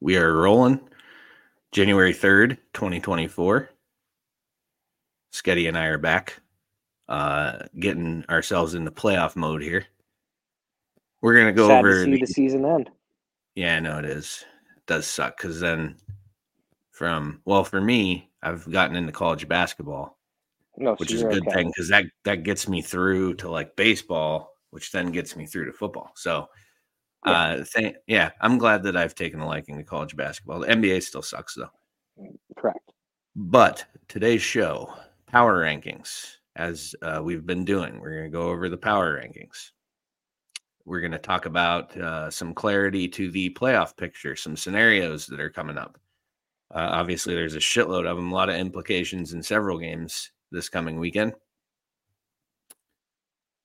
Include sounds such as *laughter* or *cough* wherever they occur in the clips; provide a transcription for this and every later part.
We are rolling January 3rd, 2024. Sketti and I are back, uh, getting ourselves into playoff mode here. We're going to go Sad over to the- the season end. Yeah, I know it is. It does suck because then from, well, for me, I've gotten into college basketball, No, which is a good okay. thing because that, that gets me through to like baseball, which then gets me through to football. So, Yeah. uh, th- yeah, I'm glad that I've taken a liking to college basketball. The NBA still sucks though. Correct. But today's show, power rankings, as uh, we've been doing, we're going to go over the power rankings. We're going to talk about uh, some clarity to the playoff picture, some scenarios that are coming up. Uh, obviously, there's a shitload of them, a lot of implications in several games this coming weekend.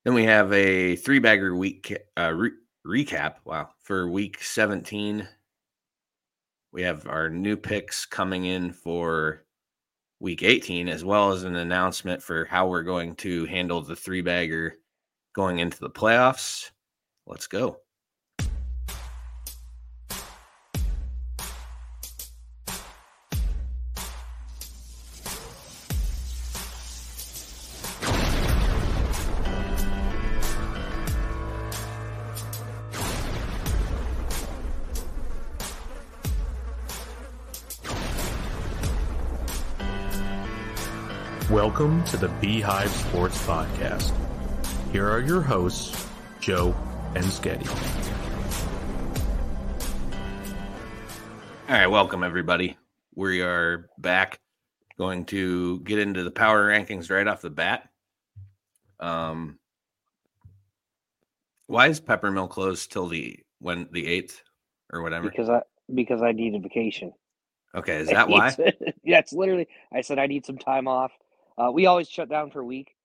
Then we have a three bagger week uh, re- recap. Wow, for week 17. We have our new picks coming in for week 18, as well as an announcement for how we're going to handle the three bagger going into the playoffs. Let's go. To the Beehive Sports Podcast. Here are your hosts, Joe and Sketti. All right, welcome everybody. We are back. Going to get into the power rankings right off the bat. Um, why is Peppermill closed till the when the eighth or whatever? Because I because I needed vacation. Okay, is that why? *laughs* yeah, it's literally. I said I need some time off. Uh, we always shut down for a week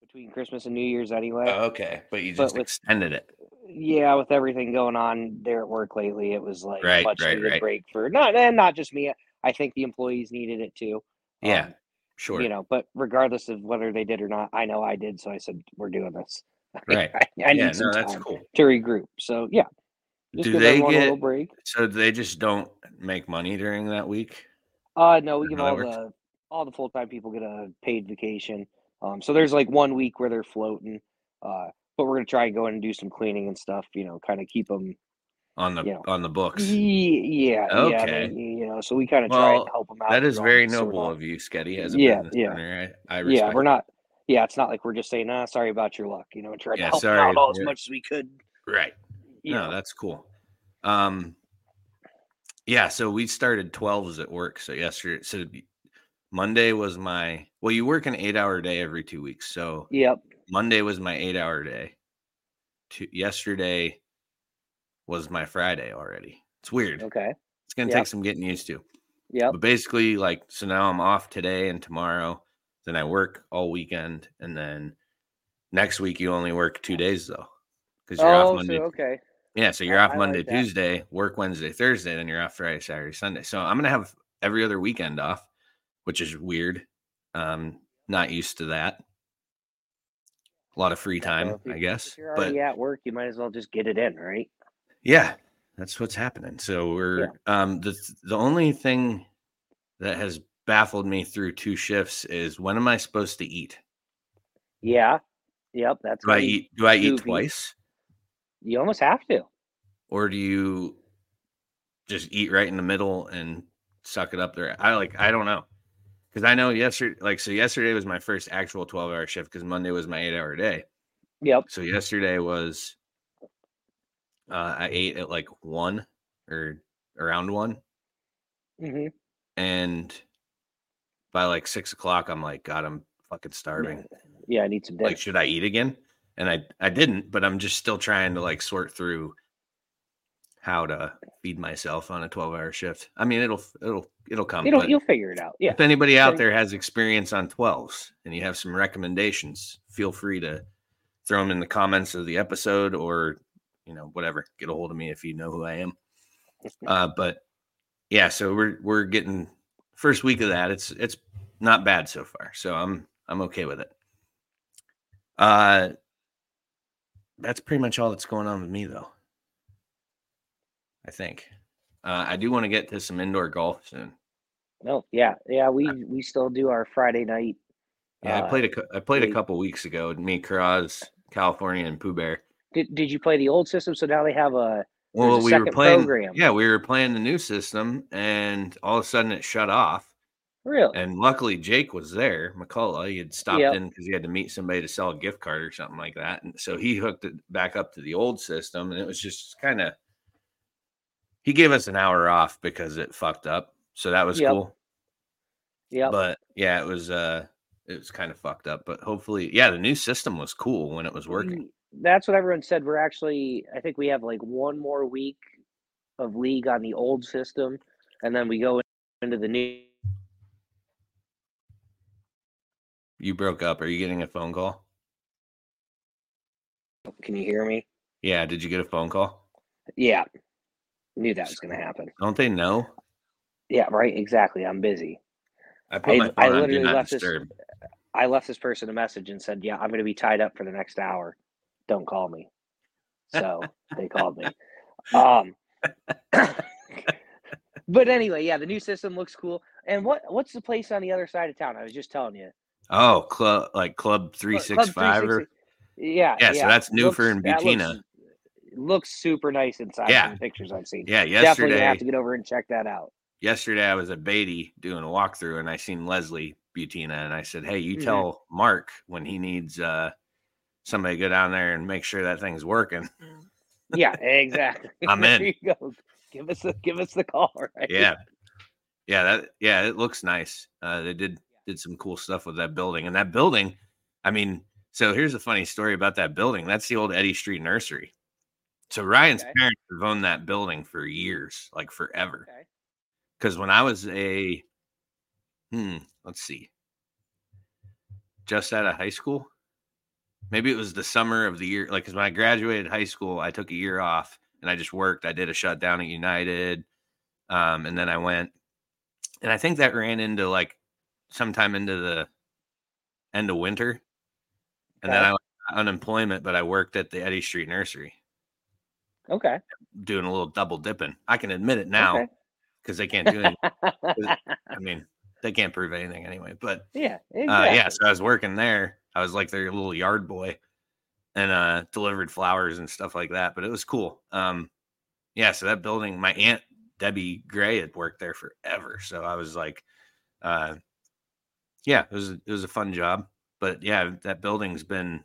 between Christmas and New Year's anyway. Oh, okay, but you But just with- extended it. yeah, with everything going on there at work lately, it was like Right, much right, needed right. break for not and not just me. I think the employees needed it too. Yeah, Um, sure. You know, but regardless of whether they did or not, I know I did. So I said we're doing this. *laughs* Right. I, I yeah, need some no, that's time cool. to regroup. So yeah, just Do they everyone a little get- break. So they just don't make money during that week? Uh no, we give all the all the full time people get a paid vacation. Um, so there's like one week where they're floating. Uh, but we're gonna try and go in and do some cleaning and stuff. You know, kind of keep them. on the Yeah. on the books. Yeah, yeah, yeah. Okay. they- you know, so we kind of try and help them out. That is very sort noble of- of you, Sketti, as a Yeah, business yeah. owner. I, I Yeah, we're not. Yeah, it's not like we're just saying, "Nah, sorry about your luck." You know, try to help sorry, out all as much as we could. right. You no, know. that's cool. Um, yeah. So we started twelves at work. So yesterday, so Monday was my well. You work an eight-hour day every two weeks. So Yep. Monday was my eight-hour day. To, yesterday was my Friday already. It's weird. Okay. It's gonna Yep. take some getting used to. Yeah. But basically, like, so now I'm off today and tomorrow. Then I work all weekend, and then next week you only work two days though, because you're Oh, off Monday. so okay. Yeah, so you're I- off I like Monday. Tuesday, work Wednesday, Thursday, then you're off Friday, Saturday, Sunday. So I'm gonna have every other weekend off, which is weird. Um, not used to that. A lot of free time, you- I guess. If you're But already at work, you might as well just get it in, right? yeah, that's what's happening. So we're um the the only thing that has baffled me through two shifts is when am I supposed to eat? Yeah. Yep. That's Do I eat do I eat twice? You almost have to. Or do you just eat right in the middle and suck it up there? I like I don't know. Cause I know yesterday like so yesterday was my first actual 12 hour shift because Monday was my eight hour day. Yep. So yesterday was uh I ate at like one or around one. hmm and by like six o'clock, I'm like, God, I'm fucking starving. Yeah, I need some dinner. Like, should I eat again? And I I didn't, but I'm just still trying to like sort through how to feed myself on a 12 hour shift. I mean, it'll it'll it'll come. It'll, you'll figure it out. Yeah. if anybody out there has experience on 12s and you have some recommendations, feel free to throw them in the comments of the episode or you know whatever. Get a hold of me if you know who I am. *laughs* Uh, but yeah, so we're we're getting first week of that. It's it's not bad so far, so I'm I'm okay with it. Uh, that's pretty much all that's going on with me, though. I think. Uh, I do want to get to some indoor golf soon. No, yeah, yeah. We we still do our Friday night. Yeah, I uh, played a I played a couple weeks ago. Me, Kraz, California, and Pooh Bear. Did Did you play the old system? So now they have a Well, a we were playing. program. Yeah, we were playing the new system, and all of a sudden it shut off. real. And luckily, Jake was there. McCullough, he had stopped Yep. in because he had to meet somebody to sell a gift card or something like that. And so he hooked it back up to the old system, and it was just kind of. He gave us an hour off because it fucked up, so that was Yep. cool. Yeah. But yeah, it was uh, it was kind of fucked up. But hopefully, yeah, the new system was cool when it was working. That's what everyone said. We're actually, I think we have like one more week of league on the old system, and then we go into the new. You broke up. Are you getting a phone call? Can you hear me? Yeah. Did you get a phone call? Yeah, knew that was going to happen. Don't they know? Yeah, right. Exactly. I'm busy. I put I- my phone I literally not left this- I left this person a message and said, "Yeah, I'm going to be tied up for the next hour. Don't call me." So they called me. *laughs* Um, but anyway, yeah, the new system looks cool. And what what's the place on the other side of town? I was just telling you. Oh, club like Club Three Six Five Cl- Club Six Five or Yeah, Yeah, so that's Newford and Butina. Looks, super nice inside. Yeah. the pictures I've seen. yeah. Definitely gonna have to get over and check that out. yesterday I was at Beatty doing a walkthrough, and I seen Leslie Butina, and I said, "Hey, you Mhm. tell Mark when he needs uh somebody to go down there and make sure that thing's working." *laughs* Yeah, exactly. *laughs* I'm in. Give us the give us the call, *laughs* right? Yeah, yeah, that yeah, it looks nice. Uh, they did did some cool stuff with that building, and that building, I mean, so here's a funny story about that building. That's the old Eddy Street Nursery. So Ryan's Okay. parents have owned that building for years, like forever. Okay. because when I was a, hmm, let's see, just out of high school, maybe it was the summer of the year. Like, because when I graduated high school, I took a year off and I just worked. I did a shutdown at United, um, and then I went, and I think that ran into like sometime into the end of winter, and then I went unemployment, but I worked at the Eddy Street Nursery Okay. doing a little double dipping. I can admit it now Okay. because they can't do anything. *laughs* I mean, they can't prove anything anyway. But yeah. uh, Exactly. yeah, so I was working there. I was like their little yard boy and uh, delivered flowers and stuff like that. But it was cool. Um, yeah, so that building, my aunt Debbie Gray had worked there forever. So I was like, uh, yeah, it was it was a fun job. But yeah, that building's been.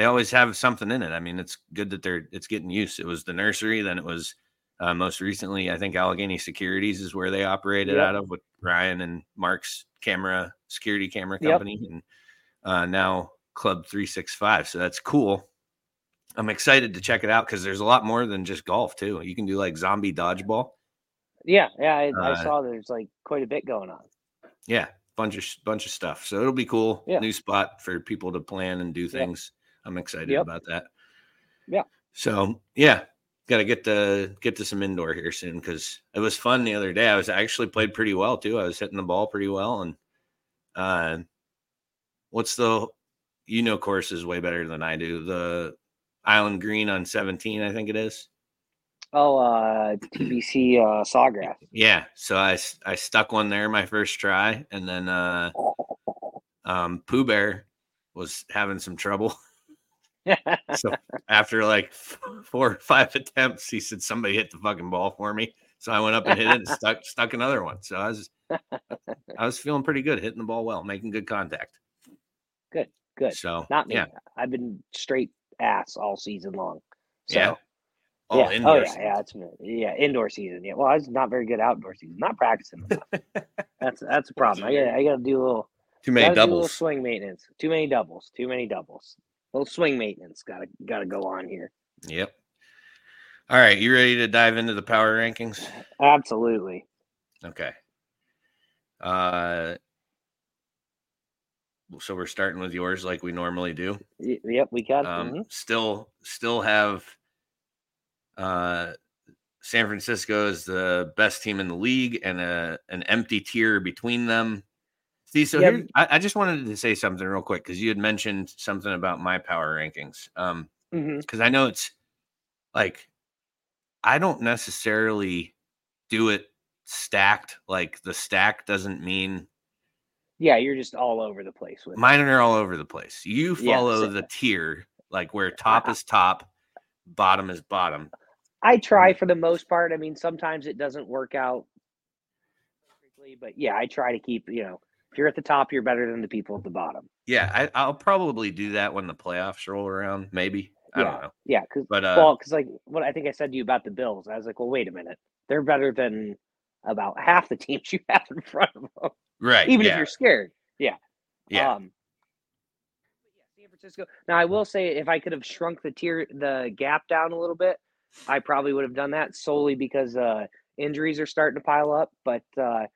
They always have something in it. I mean, it's good that they're it's getting used. It was the nursery, then it was uh, most recently, I think Allegheny Securities is where they operated Yep. out of with Ryan and Mark's camera security camera Yep. company, and uh, now Club Three Six Five. So that's cool. I'm excited to check it out because there's a lot more than just golf too. You can do like zombie dodgeball. Yeah. Yeah. I, I Uh, saw there's like quite a bit going on. Yeah, bunch of bunch of stuff. So it'll be cool. Yeah. New spot for people to plan and do things. I'm excited Yep. about that. Yeah. So yeah, got to get to get to some indoor here soon because it was fun the other day. I was I actually played pretty well too. I was hitting the ball pretty well and uh, what's the you know course is way better than I do. The Island Green on 17, I think it is. Oh, uh, TPC uh, Sawgrass. Yeah, so I I stuck one there my first try, and then uh, um, Pooh Bear was having some trouble. *laughs* So *laughs* after like four or five attempts, he said somebody hit the fucking ball for me. So I went up and hit it and stuck stuck another one. So I was *laughs* I was feeling pretty good, hitting the ball well, making good contact. Good, good. So Not me. yeah, I've been straight ass all season long. So, yeah. All yeah. Oh indoor yeah, season. yeah. It's yeah, indoor season. Yeah. Well, I was not very good outdoor season. Not practicing. enough. that's that's a problem. I got I got to do a little. Too many gotta do a little doubles. swing maintenance. Too many doubles. Too many doubles. Little swing maintenance. Got to got to go on here. Yep. All right, you ready to dive into the power rankings? Absolutely. Okay. Uh so we're starting with yours like we normally do. Yep, we got. Um mhm. still still have uh San Francisco is the best team in the league and a an empty tier between them. See, so Yeah, here, I, I just wanted to say something real quick because you had mentioned something about my power rankings. Um, because I know it's like I don't necessarily do it stacked. Like the stack doesn't mean Yeah, you're just all over the place with it. mine are all over the place. You Yeah, follow so- the tier, like where top *laughs* is top, bottom is bottom. I try for the most part. I mean, sometimes it doesn't work out perfectly, but yeah, I try to keep, you know, if you're at the top, you're better than the people at the bottom. Yeah, I, I'll probably do that when the playoffs roll around. Maybe I don't know, Yeah, because but uh, well, because like what I think I said to you about the Bills, I was like, well, wait a minute, they're better than about half the *laughs* teams you have in front of them, right, even yeah, if you're scared. Yeah, yeah, Um, yeah, San Francisco. Now I will say, if I could have shrunk the tier, the gap down a little bit, I probably would have done that solely because uh, injuries are starting to pile up. But uh,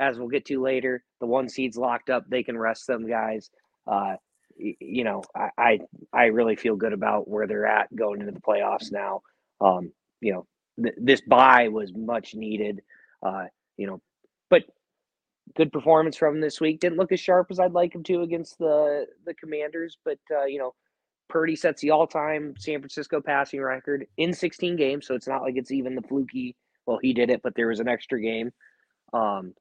as we'll get to later, the one seeds locked up. They can rest them guys. Uh, you know, I, I I really feel good about where they're at going into the playoffs now. Um, you know, th- this buy was much needed. Uh, you know, but good performance from him this week. Didn't look as sharp as I'd like him to against the the Commanders, but uh, you know, Purdy sets the all-time San Francisco passing record in 16 games, so it's not like it's even the fluky. Well, he did it, but there was an extra game. Um,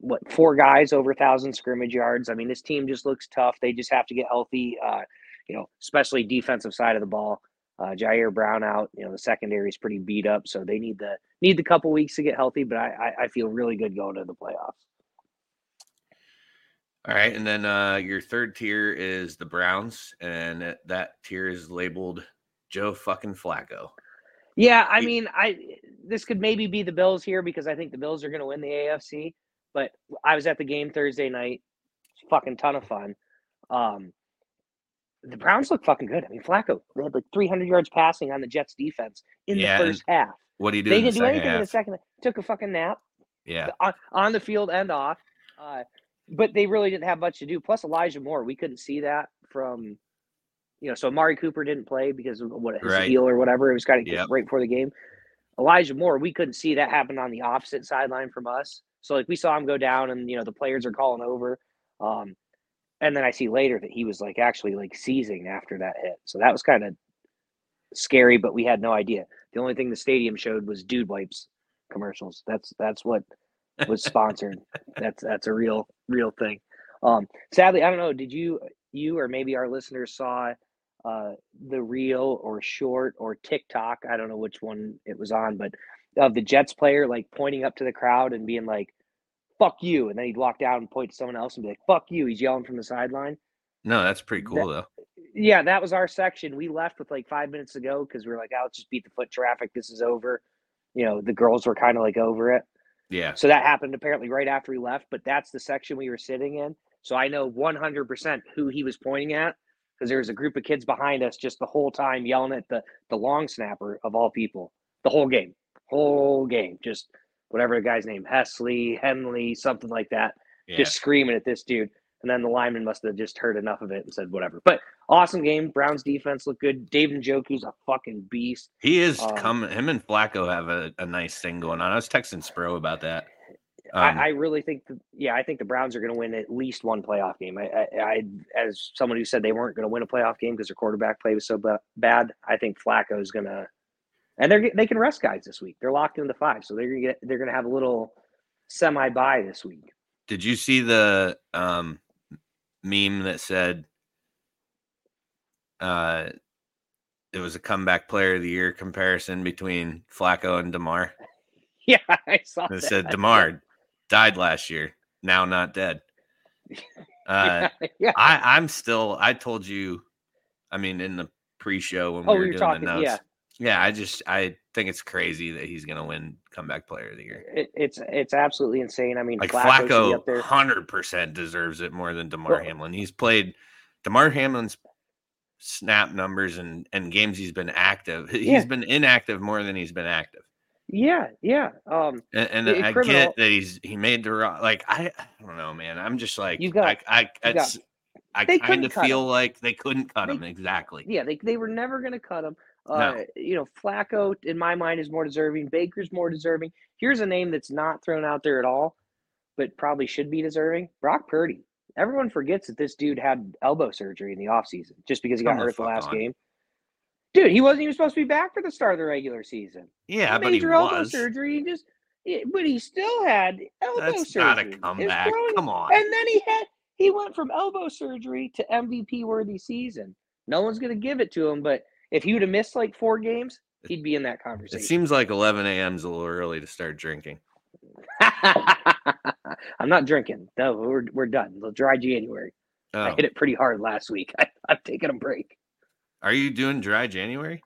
what four guys over a thousand scrimmage yards? I mean, this team just looks tough. They just have to get healthy. Uh, you know, especially defensive side of the ball. Uh, Ji'Ayir Brown out. You know, the secondary is pretty beat up, so they need the need the couple weeks to get healthy. But I, I, I feel really good going to the playoffs. All right, and then uh, your third tier is the Browns, and that- that tier is labeled Joe fucking Flacco. Yeah, I mean, I this could maybe be the Bills here because I think the Bills are going to win the AFC. But I was at the game Thursday night, fucking ton of fun. Um, the Browns look fucking good. I mean, Flacco they had like 300 yards passing on the Jets defense in Yeah, the first half. What do you do? They in didn't do second anything in the half? second. Took a fucking nap Yeah, on, on the field and off. Uh, but they really didn't have much to do. Plus Elijah Moore, we couldn't see that from, you know. So Amari Cooper didn't play because of what his Right. heel or whatever. It was kind of Yep. right before the game. Elijah Moore, we couldn't see that happen on the opposite sideline from us. So like we saw him go down, and you know the players are calling over. Um, and then I see later that he was like actually like seizing after that hit. So that was kind of scary, but we had no idea. The only thing the stadium showed was dude wipes commercials. That's that's what was *laughs* sponsored. that's that's a real real thing. Um, sadly, I don't know. Did you you or maybe our listeners saw uh, the reel or short or TikTok? I don't know which one it was on, but of the Jets player like pointing up to the crowd and being like, "Fuck you," and then he'd walk down and point to someone else and be like, "Fuck you." He's yelling from the sideline. no, that's pretty cool though. Yeah, that was our section. We left with like five minutes to go because we were like, "Oh, let's just beat the foot traffic. This is over." You know, the girls were kind of like over it. Yeah, So that happened apparently right after we left, but that's the section we were sitting in. So I know 100% who he was pointing at because there was a group of kids behind us just the whole time yelling at the the long snapper of all people, the whole game, whole game, just whatever the guy's name, Hesley, Henley, something like that, yeah. just screaming at this dude. And then the lineman must have just heard enough of it and said whatever. But awesome game. Browns defense looked good. David Njoku's a fucking beast. He is Um, coming. Him and Flacco have a, a nice thing going on. I was texting Spro about that. Um, I, I really think, yeah, I think the Browns are going to win at least one playoff game. I, I, I as someone who said they weren't going to win a playoff game because their quarterback play was so ba- bad, I think Flacco is going to, and they're they can rest guys this week. They're locked into five, so they're going to get they're to have a little semi bye this week. did you see the um, meme that said uh, it was a comeback player of the year comparison between Flacco and Damar? *laughs* Yeah, I saw It said Damar died last year, now not dead. *laughs* Uh, yeah. I, I'm still. I told you. I mean, in the pre-show when Oh, we were we were doing talking- the notes. yeah. Yeah, I just I think it's crazy that he's gonna win comeback player of the year. It, it's it's absolutely insane. I mean, Like Flacco, should be Flacco, up there. hundred percent deserves it more than Damar Well- Hamlin. He's played Damar Hamlin's snap numbers and and games he's been active. *laughs* He's Yeah. been inactive more than he's been active. Yeah, yeah. Um, And, and Yeah, I criminal- get that he's he made the wrong. like I, I don't know, man. I'm just like You got- I I it's, I kind of feel him. like they couldn't cut They- him exactly. Yeah, they, they were never going to cut him. No. Uh, You know, Flacco, in my mind, is more deserving. Baker's more deserving. Here's a name that's not thrown out there at all, but probably should be deserving Brock Purdy. Everyone forgets that this dude had elbow surgery in the offseason just because he got Come the hurt the fuck last on. game. Dude, he wasn't even supposed to be back for the start of the regular season. Yeah, but he Major elbow was. surgery. He just but he still had elbow That's not a surgery. Comeback. groin- Come on. And then he had he went from elbow surgery to MVP worthy season. No one's gonna give it to him, but if he would have missed like four games, he'd be in that conversation. It seems like 11 a.m. is a little early to start drinking. *laughs* I'm not drinking. No, we're we're done. The dry January. I Oh, hit it pretty hard last week. I, I've taken a break. are you doing dry January?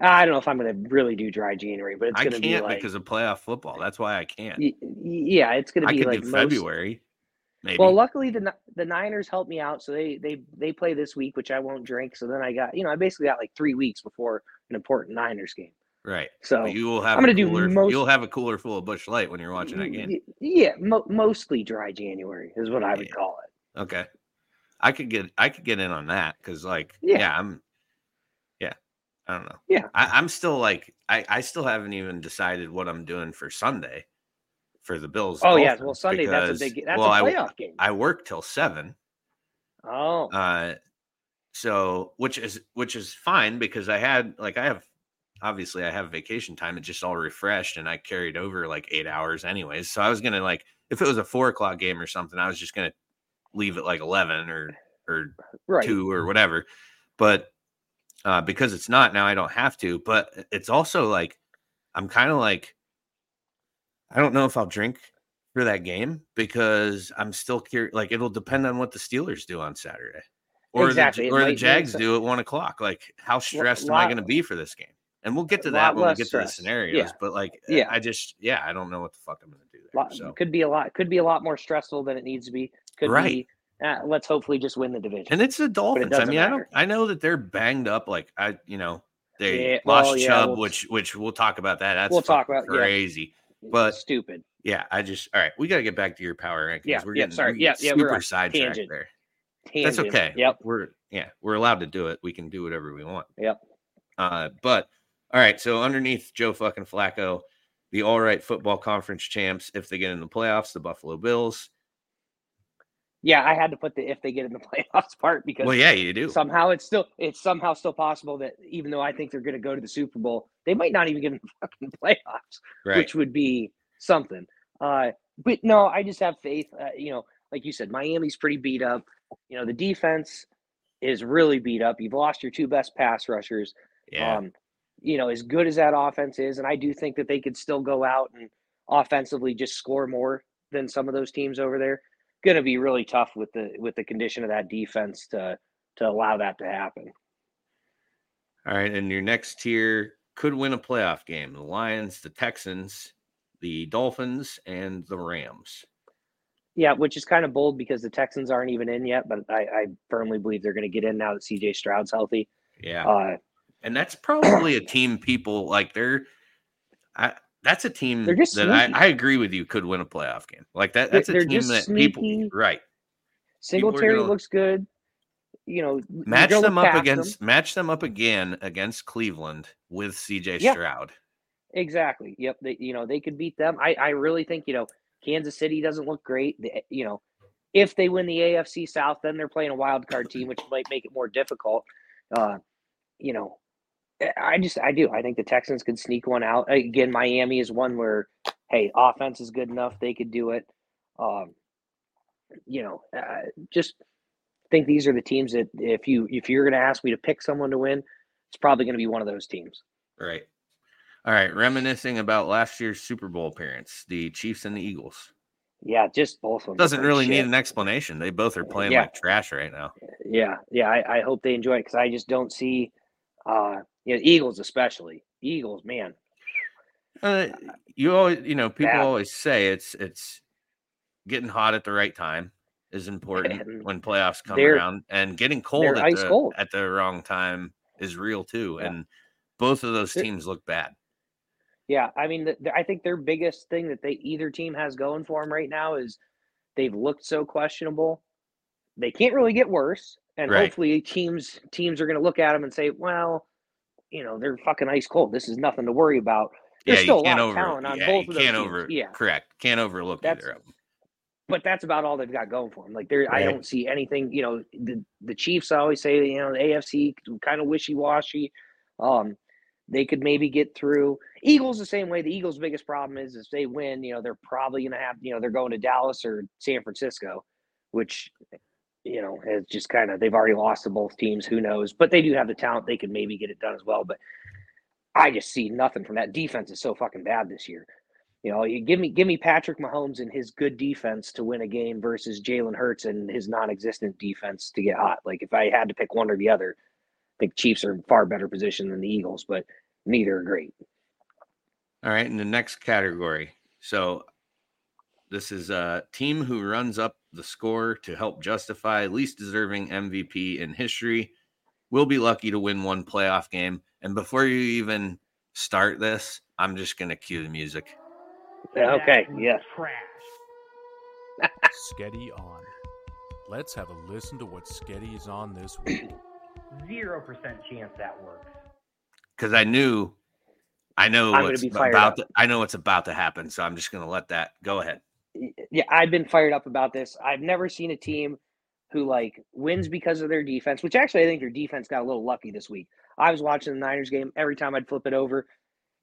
I don't know if I'm going to really do dry January, but it's going to be like, because of playoff football. That's why I can't. y- yeah, it's going to I be like most- February, maybe. Well, luckily the the Niners helped me out, so they they they play this week, which I won't drink. So then I got you know I basically got like three weeks before an important Niners game. right. So But you will have. I'm gonna a do cooler, most- You'll have a cooler full of Busch Light when you're watching that game. yeah, mo- mostly dry January is what I would call it. Okay. I could get I could get in on that because like Yeah. yeah. I'm yeah I don't know Yeah. I, I'm still like I I still haven't even decided what I'm doing for Sunday for the Bills. Oh yeah, well Sunday that's a because- big that's well, a I- playoff game. I work till seven, oh, uh, so which is which is fine because I had like I have obviously I have vacation time. It just all refreshed and I carried over like eight hours anyways. So I was gonna like if it was a four o'clock game or something, I was just gonna leave at like eleven or or right. two or whatever. But uh, because it's not now, I don't have to. But it's also like I'm kind of like I don't know if I'll drink for that game because I'm still curious. Like it'll depend on what the Steelers do on Saturday, or Exactly, the or the Jags do at one o'clock. Like how stressed am I going to be for this game? And we'll get to that when we get to the scenarios. Yeah. But like, Yeah. I just yeah, I don't know what the fuck I'm going to do there. Lot, So could be a lot could be a lot more stressful than it needs to be. Could Right. be uh, let's hopefully just win the division. And it's the Dolphins. I doesn't mean, I don't. I know that they're banged up. Like I, you know, they Yeah, lost well, yeah, Chubb, we'll- which which we'll talk about that. That's We'll talk about- yeah. But- stupid. Yeah, I just all right. We got to get back to your power rankings. Yeah, we're yeah, getting sorry. Yeah, yeah, we're super on sidetracked tangent. there. That's okay. Yep. We're yeah, we're allowed to do it. We can do whatever we want. Yep. Uh, but all right. So underneath Joe fucking Flacco, the all right football conference champs, if they get in the playoffs, the Buffalo Bills. Yeah, I had to put the if they get in the *laughs* playoffs part because Well, yeah, you do. somehow it's still it's somehow still possible that even though I think they're going to go to the Super Bowl, they might not even get in the *laughs* fucking playoffs, right. which would be something. Uh, but no, I just have faith. Uh, you know, like you said, Miami's pretty beat up. You know, the defense is really beat up. You've lost your two best pass rushers. yeah. Um, you know, as good as that offense is, and I do think that they could still go out and offensively just score more than some of those teams over there. Going to be really tough with the with the condition of that defense to to allow that to happen. All right, and your next tier could win a playoff game: the Lions, the Texans, the Dolphins, and the Rams. Yeah, which is kind of bold because the Texans aren't even in yet, but I, I firmly believe they're going to get in now that CJ Stroud's healthy. Yeah, Uh, and that's probably a *coughs* team people like they're. I, that's a team that I. I agree with you could win a playoff game. Like that. They're- That's a team that people sneaky. right Singletary gonna- looks good. You know, match them up against match them up again against Cleveland with CJ. Stroud. Exactly. Yep. They, you know, they could beat them. I, I really think, you know, Kansas City doesn't look great. The, you know, if they win the AFC South, then they're playing a wild card team, which might make it more difficult. Uh, you know, I- I just, I do. I think the Texans could sneak one out. Again, Miami is one where, hey, offense is good enough. They could do it. Um, you know, uh, just think these are the teams that if you, if you're going to ask me to pick someone to win, it's probably going to be one of those teams. Right. All right. Reminiscing about last year's Super Bowl appearance, the Chiefs and the Eagles. Yeah, just both of them. Doesn't really need an explanation. They both are playing Yeah. like trash right now. Yeah, yeah. I, I hope they enjoy it because I just don't see, uh, you know, Eagles especially. Eagles, man. Uh, you always, you know, people Bad. always say it's it's getting hot at the right time is important And when playoffs come around, and getting cold at the, cold. at the wrong time is real too. Yeah. And both of those teams look bad. Yeah, I mean, the, the- I think their biggest thing that they either team has going for them right now is they've looked so questionable. They can't really get worse, and Right. hopefully teams teams are going to look at them and say, well, you know, they're fucking ice cold. This is nothing to worry about. There's yeah, still a lot of talent on yeah, both of those can't teams. over. Yeah. correct. Can't overlook That's- either of them. but that's about all they've got going for them. Like there, I don't see anything. You know, the the Chiefs I always say, you know, the AFC kind of wishy washy. Um, they could maybe get through. Eagles the same way. The Eagles' biggest problem is if they win, you know, they're probably going to have, you know, they're going to Dallas or San Francisco, which, you know, is just kind of they've already lost to both teams. Who knows? But they do have the talent. They could maybe get it done as well. But I just see nothing from that defense. Is so fucking bad this year. You know, you give me give me Patrick Mahomes and his good defense to win a game versus Jalen Hurts and his non-existent defense to get hot. Like if I had to pick one or the other, I think Chiefs are far better position than the Eagles, but neither are great. All right, in the next category. So this is a team who runs up the score to help justify least deserving MVP in history. We'll be lucky to win one playoff game. And before you even start this, I'm just going to cue the music. Okay, yeah. Trash. Sketti on. Let's have a listen to what Sketti is on this week. *coughs* Zero percent chance that works. Because I knew, I know I'm what's be fired about. To, I know what's about to happen. So I'm just going to let that go ahead. Yeah, I've been fired up about this. I've never seen a team who like wins because of their defense, which actually I think their defense got a little lucky this week. I was watching the Niners game. Every time I'd flip it over,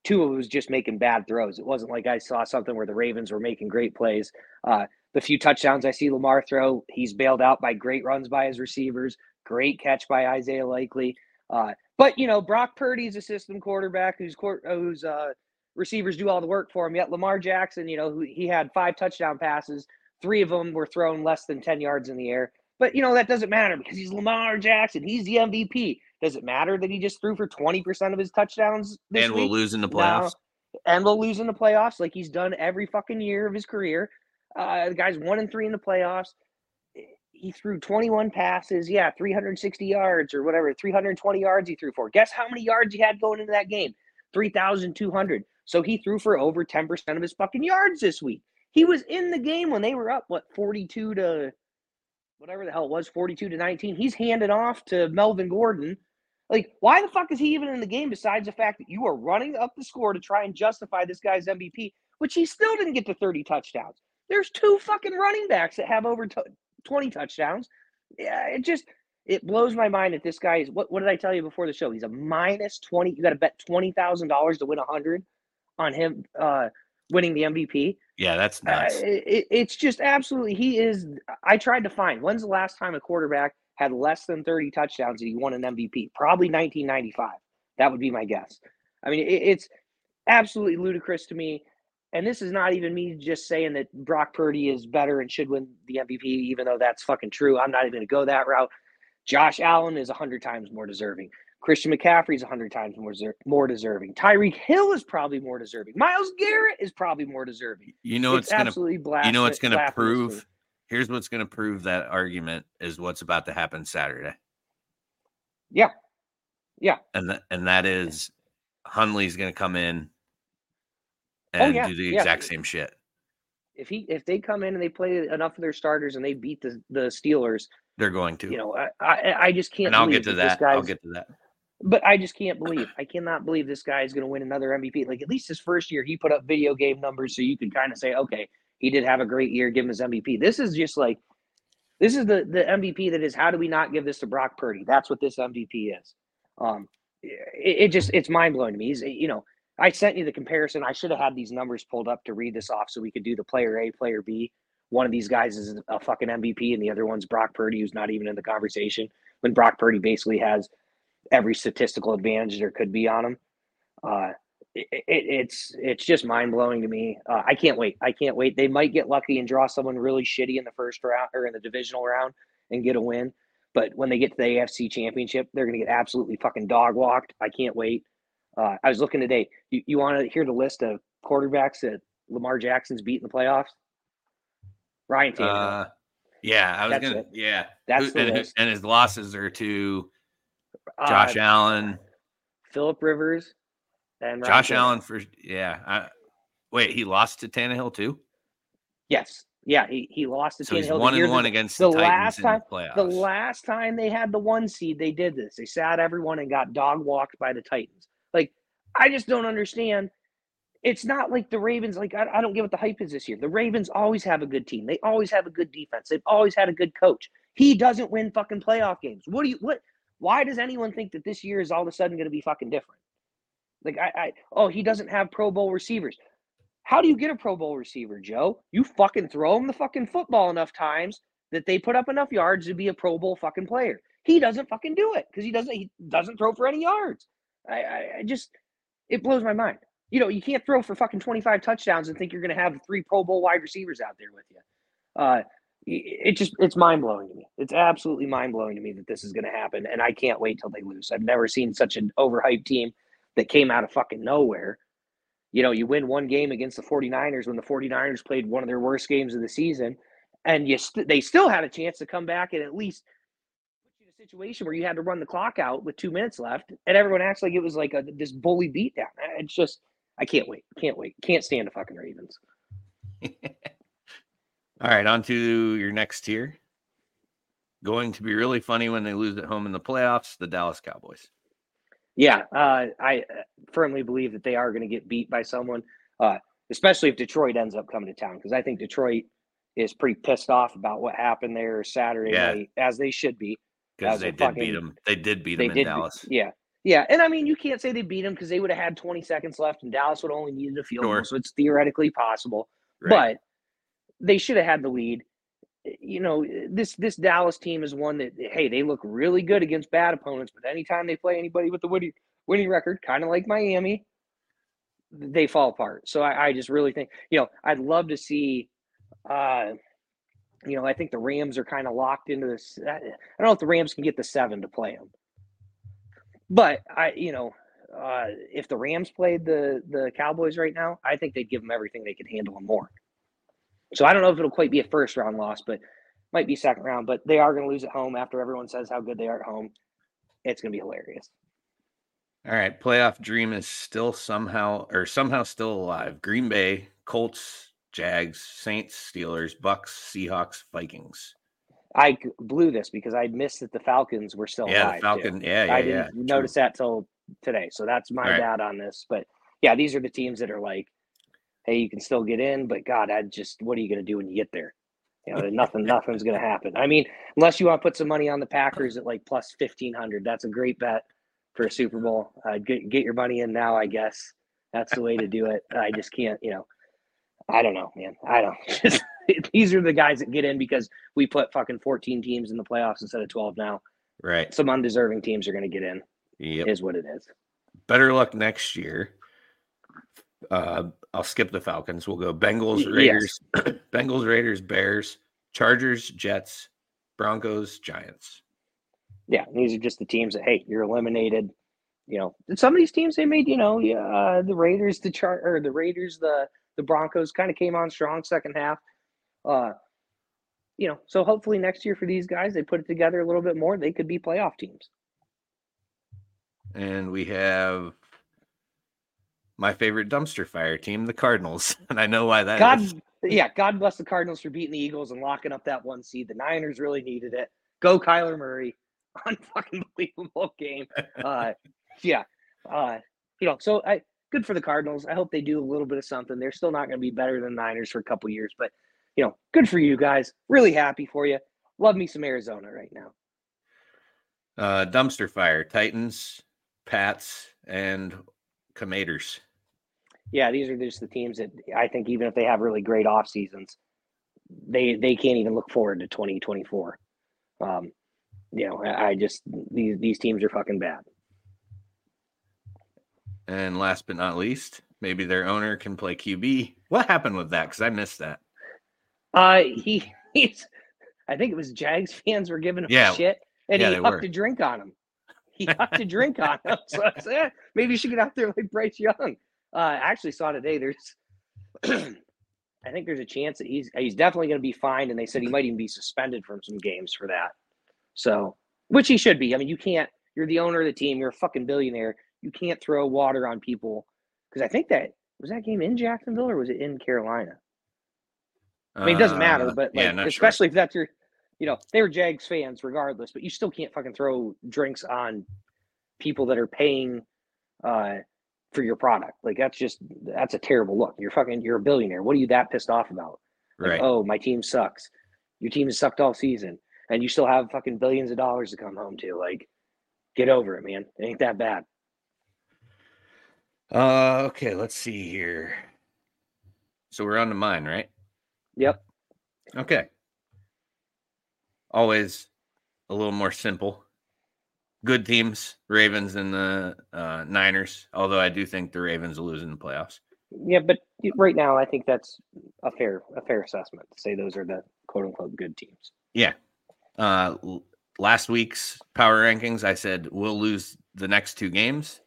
two of it was just making bad throws. It wasn't like I saw something where the Ravens were making great plays. Uh, the few touchdowns I see Lamar throw, he's bailed out by great runs by his receivers, great catch by Isaiah Likely. Uh, but you know, Brock Purdy's a system quarterback who's whose uh, receivers do all the work for him. Yet Lamar Jackson, you know, he had five touchdown passes, three of them were thrown less than ten yards in the air. But you know that doesn't matter because he's Lamar Jackson. He's the MVP. Does it matter that he just threw for twenty percent of his touchdowns this and week? we'll lose in the No. playoffs. and we'll lose in the playoffs like he's done every fucking year of his career. Uh, the guy's one and three in the playoffs. He threw 21 passes, yeah, 360 yards or whatever, 320 yards he threw for. Guess how many yards he had going into that game? 3,200. So he threw for over 10% of his fucking yards this week. He was in the game when they were up, what, 42 to whatever the hell it was, 42 to 19. He's handed off to Melvin Gordon. Like, why the fuck is he even in the game besides the fact that you are running up the score to try and justify this guy's MVP, which he still didn't get to 30 touchdowns? There's two fucking running backs that have over t- 20 touchdowns. Yeah, it just it blows my mind that this guy is what what did I tell you before the show? He's a minus 20. You got to bet $20,000 to win 100 on him uh winning the MVP. Yeah, that's Uh, it, it's just absolutely he is I tried to find when's the last time a quarterback had less than 30 touchdowns and he won an MVP? Probably 1995. That would be my guess. I mean, it, it's absolutely ludicrous to me. And this is not even me just saying that Brock Purdy is better and should win the MVP, even though that's fucking true. I'm not even going to go that route. Josh Allen is 100 times more deserving. Christian McCaffrey is 100 times more, more deserving. Tyreek Hill is probably more deserving. Myles Garrett is probably more deserving. You know it's what's gonna absolutely blasphemous. you know it's blasphemous to prove here's what's gonna prove that argument is what's about to happen Saturday. Yeah. Yeah. And th- and that is Huntley's gonna come in Oh, and yeah, do the yeah. exact same shit. If he if they come in and they play enough of their starters and they beat the the Steelers, They're going to. you know, I I, I just can't. and I'll get to this that. I'll get to that. But I just can't believe. I cannot believe this guy is going to win another MVP. Like at least his first year, he put up video game numbers, so you can kind of say, okay, he did have a great year. Give him his MVP. This is just like, this is the the MVP that is. How do we not give this to Brock Purdy? That's what this MVP is. Um, it, it just it's mind blowing to me. He's you know, I sent you the comparison. I should have had these numbers pulled up to read this off so we could do the player A, player B. One of these guys is a fucking MVP, and the other one's Brock Purdy, who's not even in the conversation. When Brock Purdy basically has every statistical advantage there could be on him. Uh, it, it, it's it's just mind blowing to me. Uh, I can't wait. I can't wait. They might get lucky and draw someone really shitty in the first round or in the divisional round and get a win. But when they get to the AFC Championship, they're going to get absolutely fucking dog walked. I can't wait. Uh, I was looking today. You, you want to hear the list of quarterbacks that Lamar Jackson's beat in the playoffs? Ryan Tannehill. Uh, yeah, I was That's gonna. it. Yeah, That's and, and his losses are to Josh Uh, Allen. Philip Rivers, and Josh. Allen for yeah. I, wait, he lost to Tannehill too. Yes. Yeah, he, he lost to So Tannehill the one and one against the the, Titans last in time- the playoffs. The last time they had the one seed, they did this. They sat everyone and got dog walked by the Titans. Like, I just don't understand. It's not like the Ravens, like, I, I don't get what the hype is this year. The Ravens always have a good team. They always have a good defense. They've always had a good coach. He doesn't win fucking playoff games. What do you, what, why does anyone think that this year is all of a sudden going to be fucking different? Like I, I oh he doesn't have Pro Bowl receivers. How do you get a Pro Bowl receiver, Joe? You fucking throw him the fucking football enough times that they put up enough yards to be a Pro Bowl fucking player. He doesn't fucking do it because he doesn't he doesn't throw for any yards. I, I, I just it blows my mind. You know, you can't throw for fucking 25 touchdowns and think you're going to have three Pro Bowl wide receivers out there with you. Uh, it just it's mind blowing to me. It's absolutely mind blowing to me that this is going to happen, and I can't wait till they lose. I've never seen such an overhyped team that came out of fucking nowhere. You know, you win one game against the 49ers when the 49ers played one of their worst games of the season, and you st- they still had a chance to come back and at least put you in a situation where you had to run the clock out with two minutes left, and everyone acts like it was like a this bully beatdown. It's just I can't wait, can't wait, can't stand the fucking Ravens. *laughs* All right, on to your next tier. Going to be really funny when they lose at home in the playoffs, the Dallas Cowboys. Yeah, uh, I uh, firmly believe that they are going to get beat by someone, uh, especially if Detroit ends up coming to town, because I think Detroit is pretty pissed off about what happened there Saturday Yeah. night, as they should be. Because they did fucking- beat them. They did beat them in did, Dallas. yeah, yeah, and I mean you can't say they beat them because they would have had 20 seconds left, and Dallas would only needed a field Sure. goal, so it's theoretically possible. Right. But they should have had the lead. You know, this this Dallas team is one that hey, they look really good against bad opponents, but anytime they play anybody with the winning winning record, kind of like Miami, they fall apart. So I, I just really think, you know, I'd love to see uh you know, I think the Rams are kind of locked into this. I don't know if the Rams can get the seven to play them, but I, you know, uh, if the Rams played the the Cowboys right now, I think they'd give them everything they could handle and more. So I don't know if it'll quite be a first round loss, but might be second round. But they are going to lose at home after everyone says how good they are at home. It's going to be hilarious. All right, playoff dream is still somehow or somehow still alive. Green Bay, Colts, Jags, Saints, Steelers, Bucks, Seahawks, Vikings. I blew this because I missed that the Falcons were still yeah, alive. Falcon. Yeah, yeah, I didn't true. notice that till today. So that's my All right. bad on this. But yeah, these are the teams that are like, hey, you can still get in, but God, I just what are you gonna do when you get there? You know, nothing, nothing's gonna happen. I mean, unless you want to put some money on the Packers at like plus fifteen hundred, that's a great bet for a Super Bowl. Uh, get get your money in now, I guess. That's the way to do it. I just can't, you know. I don't know, man. I don't. *laughs* These are the guys that get in because we put fucking 14 teams in the playoffs instead of 12 now. Right. Some undeserving teams are going to get in. Yep. Is what it is. Better luck next year. Uh, I'll skip the Falcons. We'll go Bengals, Raiders, *clears throat* Bengals, Raiders, Bears, Chargers, Jets, Broncos, Giants. Yeah, these are just the teams that hey, you're eliminated. You know, some of these teams they made. You know, yeah, uh, the Raiders, the chart or the Raiders, the the Broncos kind of came on strong second half. Uh, you know, so hopefully next year for these guys, they put it together a little bit more. They could be playoff teams. And we have my favorite dumpster fire team, the Cardinals. *laughs* And I know why that God, *laughs* yeah, God bless the Cardinals for beating the Eagles and locking up that one seed. The Niners really needed it. Go Kyler Murray, *laughs* unfucking believable game. Uh, yeah, uh, you know, so I good for the Cardinals. I hope they do a little bit of something. They're still not going to be better than the Niners for a couple years, but you know, good for you guys. Really happy for you. Love me some Arizona right now. Uh, dumpster fire, Titans, Pats, and Commanders. Yeah, these are just the teams that I think even if they have really great off seasons, they they can't even look forward to 2024. Um, you know, I just these these teams are fucking bad. And last but not least, maybe their owner can play QB. What happened with that? Because I missed that. Uh, he *laughs* he's I think it was Jags fans were giving him Yeah. shit, and Yeah, he were. a drink on him. He hucked a *laughs* drink on him. So I said, eh, maybe you should get out there like Bryce Young. Uh, I actually saw today. There's, *clears throat* I think there's a chance that he's he's definitely going to be fined, and they said he might even be suspended from some games for that. So, which he should be. I mean, you can't. You're the owner of the team. You're a fucking billionaire. You can't throw water on people because I think that was that game in Jacksonville or was it in Carolina? I mean, it doesn't matter, Uh, but yeah, like, sure. especially if that's your, you know, they were Jags fans regardless, but you still can't fucking throw drinks on people that are paying uh, for your product. Like that's just that's a terrible look. You're fucking you're a billionaire. What are you that pissed off about? Like, right. oh, my team sucks. Your team has sucked all season, and you still have fucking billions of dollars to come home to. Like, get over it, man. It ain't that bad. Uh, okay, let's see here. So we're on to mine, right? Yep. Okay. Always a little more simple. Good teams, Ravens and the uh, Niners. Although I do think the Ravens will lose in the playoffs. Yeah, but right now I think that's a fair a fair assessment to say those are the quote unquote good teams. Yeah. Uh, last week's power rankings, I said we'll lose the next two games.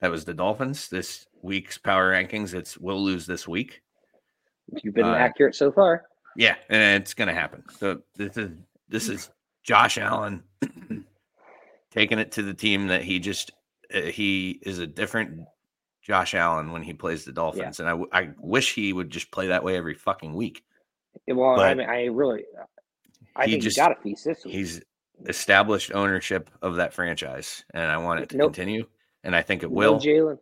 That was the Dolphins. This week's power rankings, it's we'll lose this week. You've been Uh, accurate so far. Yeah, and it's gonna happen. So this is this is Josh Allen taking it to the team that he just uh, he is a different Josh Allen when he plays the Dolphins, and I, I wish he would just play that way every fucking week. Well, I mean, I really, I he think just- you got a piece this week. He's established ownership of that franchise, and I want it to Nope. continue, and I think it no will. Jaelan,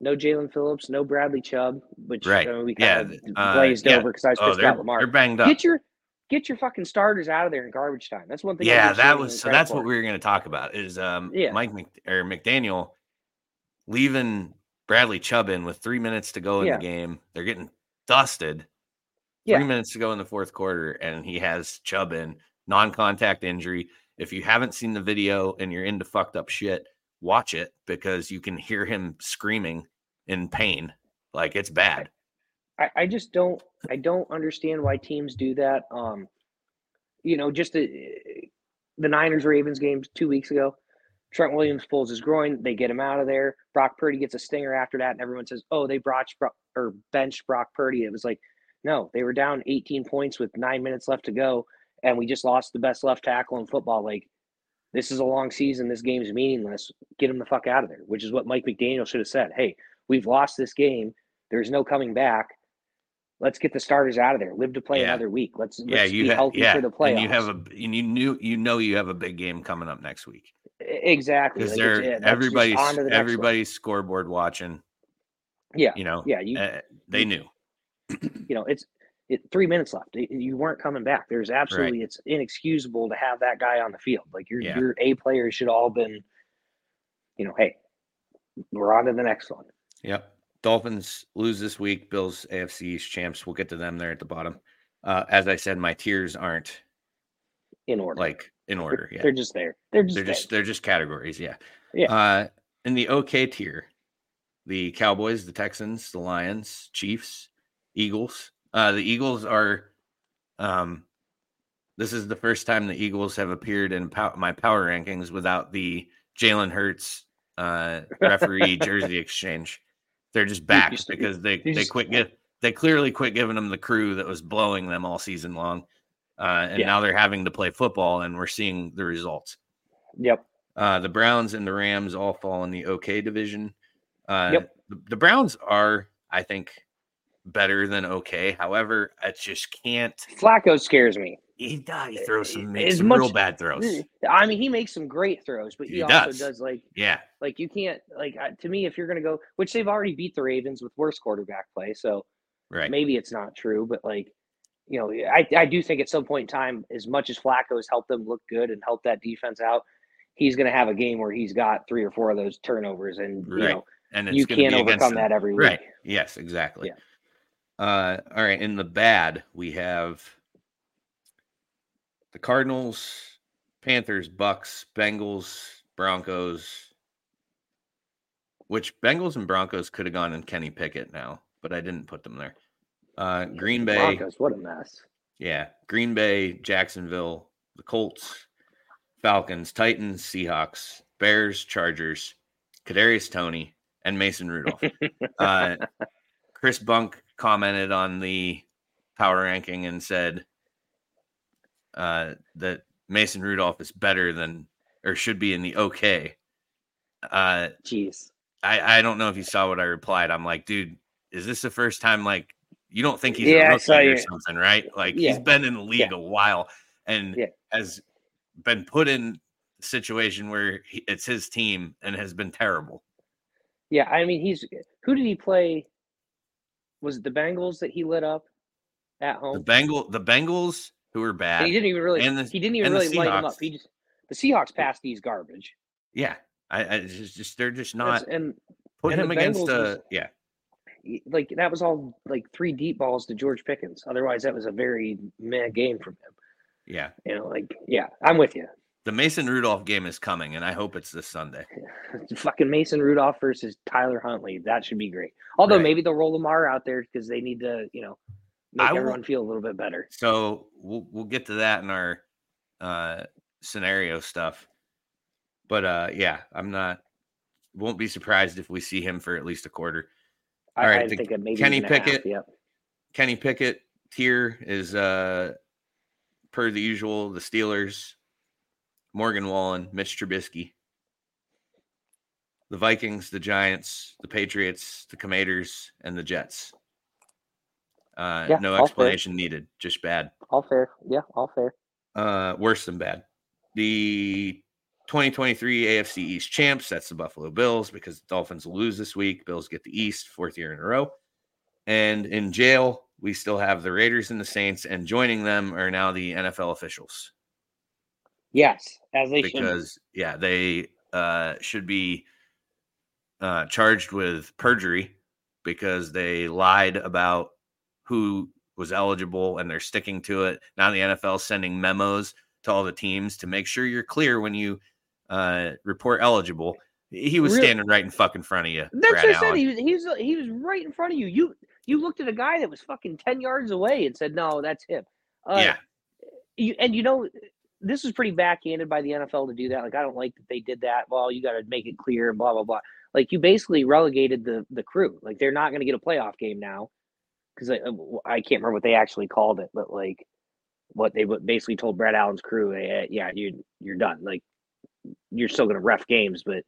no Jaelan Phillips, no Bradley Chubb, which Right. I mean, we Yeah, kind of uh, glazed yeah. over because I was Oh, pissed about Lamar. they're banged up. Get your get your fucking starters out of there in garbage time. That's one thing. Yeah, that was so. That's what we were going to talk about. Is um Yeah. Mike Mc, or McDaniel leaving Bradley Chubb in with three minutes to go in Yeah. the game. They're getting dusted. Yeah. Three minutes to go in the fourth quarter, and he has Chubb in non-contact injury. If you haven't seen the video and you're into fucked up shit, watch it because you can hear him screaming in pain. Like it's bad. I, I just don't I don't understand why teams do that. Um, you know, just the the Niners Ravens games two weeks ago. Trent Williams pulls his groin. They get him out of there. Brock Purdy gets a stinger after that, and everyone says, "Oh, they brought or benched Brock Purdy." It was like, no, they were down 18 points with nine minutes left to go, and we just lost the best left tackle in football. Like, this is a long season. This game's meaningless. Get him the fuck out of there. Which is what Mike McDaniel should have said. Hey, we've lost this game. There's no coming back. Let's get the starters out of there. Live to play Yeah. another week. Let's, let's yeah, you be ha- healthy yeah, for the playoffs. and you have a and you knew you know you have a big game coming up next week. exactly because Like, they're yeah, everybody's the everybody's scoreboard watching. Yeah, You know, yeah. You uh, they knew. *clears throat* you know it's it, three minutes left. You weren't coming back. There's absolutely it's inexcusable to have that guy on the field. Like your Yeah. your A players should all been, you know, hey, we're on to the next one. Yep. Dolphins lose this week. Bills AFC East champs. We'll get to them there at the bottom. Uh, as I said, my tiers aren't In order, like in order. Yeah, they're just there. They're just they're there. just they're just categories. Yeah. Yeah. Uh, in the OK tier, the Cowboys, the Texans, the Lions, Chiefs, Eagles. Uh, the Eagles are. Um, this is the first time the Eagles have appeared in pow- my power rankings without the Jalen Hurts uh, referee *laughs* jersey exchange. They're just back just- because they they quit they clearly quit giving them the crew that was blowing them all season long, uh, and Yeah. now they're having to play football, and we're seeing the results. Yep. Uh, the Browns and the Rams all fall in the OK division. Uh, Yep. the, the Browns are, I think, better than OK. However, I just can't. Flacco scares me. He, does- he throws some, makes As some real bad throws. I mean, he makes some great throws, but he, He also does. does like Yeah, like you can't like to me if you're gonna go, which they've already beat the Ravens with worse quarterback play, so right. maybe it's not true, but like, you know, I, I do think at some point in time, as much as Flacco has helped them look good and help that defense out, he's going to have a game where he's got three or four of those turnovers, and you Right. know, And it's you can't overcome that every week. Right. Yes, exactly. Yeah. Uh, all right. In the bad, we have the Cardinals, Panthers, Bucks, Bengals, Broncos. Which Bengals and Broncos could have gone in Kenny Pickett now, but I didn't put them there. Uh, Green Bay, Broncos, what a mess. yeah, Green Bay, Jacksonville, the Colts, Falcons, Titans, Seahawks, Bears, Chargers, Kadarius Toney, and Mason Rudolph. *laughs* uh, Chris Bunk commented on the power ranking and said uh, that Mason Rudolph is better than or should be in the okay. Uh, Jeez. I I don't know if you saw what I replied. I'm like, dude, is this the first time like you don't think he's Yeah, a rookie or you. something, right? Like Yeah. he's been in the league Yeah. a while and has been put in a situation where he, it's his team and has been terrible. Yeah, I mean, he's who did he play? Was it the Bengals that he lit up at home? The? Bengal the Bengals who are And bad. he didn't even really. and the- he didn't even and really light him up. He just the Seahawks passed these garbage. Yeah, I, I just, just they're just That's- not. and Put And him against uh yeah. Like that was all like three deep balls to George Pickens. Otherwise, that was a very meh game from him. Yeah. You know, like yeah, I'm with you. The Mason Rudolph game is coming, and I hope it's this Sunday. *laughs* Fucking Mason Rudolph versus Tyler Huntley. That should be great. Although Right. maybe they'll roll Lamar out there because they need to, you know, make I will- everyone feel a little bit better. So we'll we'll get to that in our uh scenario stuff. But uh yeah, I'm not won't be surprised if we see him for at least a quarter. I, All right, I think it maybe Kenny a half, Pickett. Yep. Kenny Pickett tier is uh per the usual the Steelers, Morgan Wallen, Mitch Trubisky. The Vikings, the Giants, the Patriots, the Commanders, and the Jets. Uh, Yeah, no explanation needed. Just bad. All fair. Yeah, all fair. Uh, worse than bad. The 2023 AFC East champs. That's the Buffalo Bills because the Dolphins will lose this week. Bills get the East, fourth year in a row. And in jail, we still have the Raiders and the Saints, and joining them are now the NFL officials Yes, as they should. because yeah, they uh, should be uh, charged with perjury because they lied about who was eligible, and they're sticking to it. Now the NFL sending memos to all the teams to make sure you're clear when you uh, report eligible. He was Really? standing right in fucking front of you. That's Brad what I said. He was, he was he was right in front of you. You you looked at a guy that was fucking ten yards away and said, "No, that's him." Uh, yeah, You, and you know, this is pretty backhanded by the NFL to do that. Like, I don't like that they did that. Well, you got to make it clear and blah blah blah. Like, you basically relegated the the crew. Like, they're not going to get a playoff game now because I, I can't remember what they actually called it, but like what they basically told Brad Allen's crew, "Eh, yeah, you you're done. Like, you're still going to ref games, but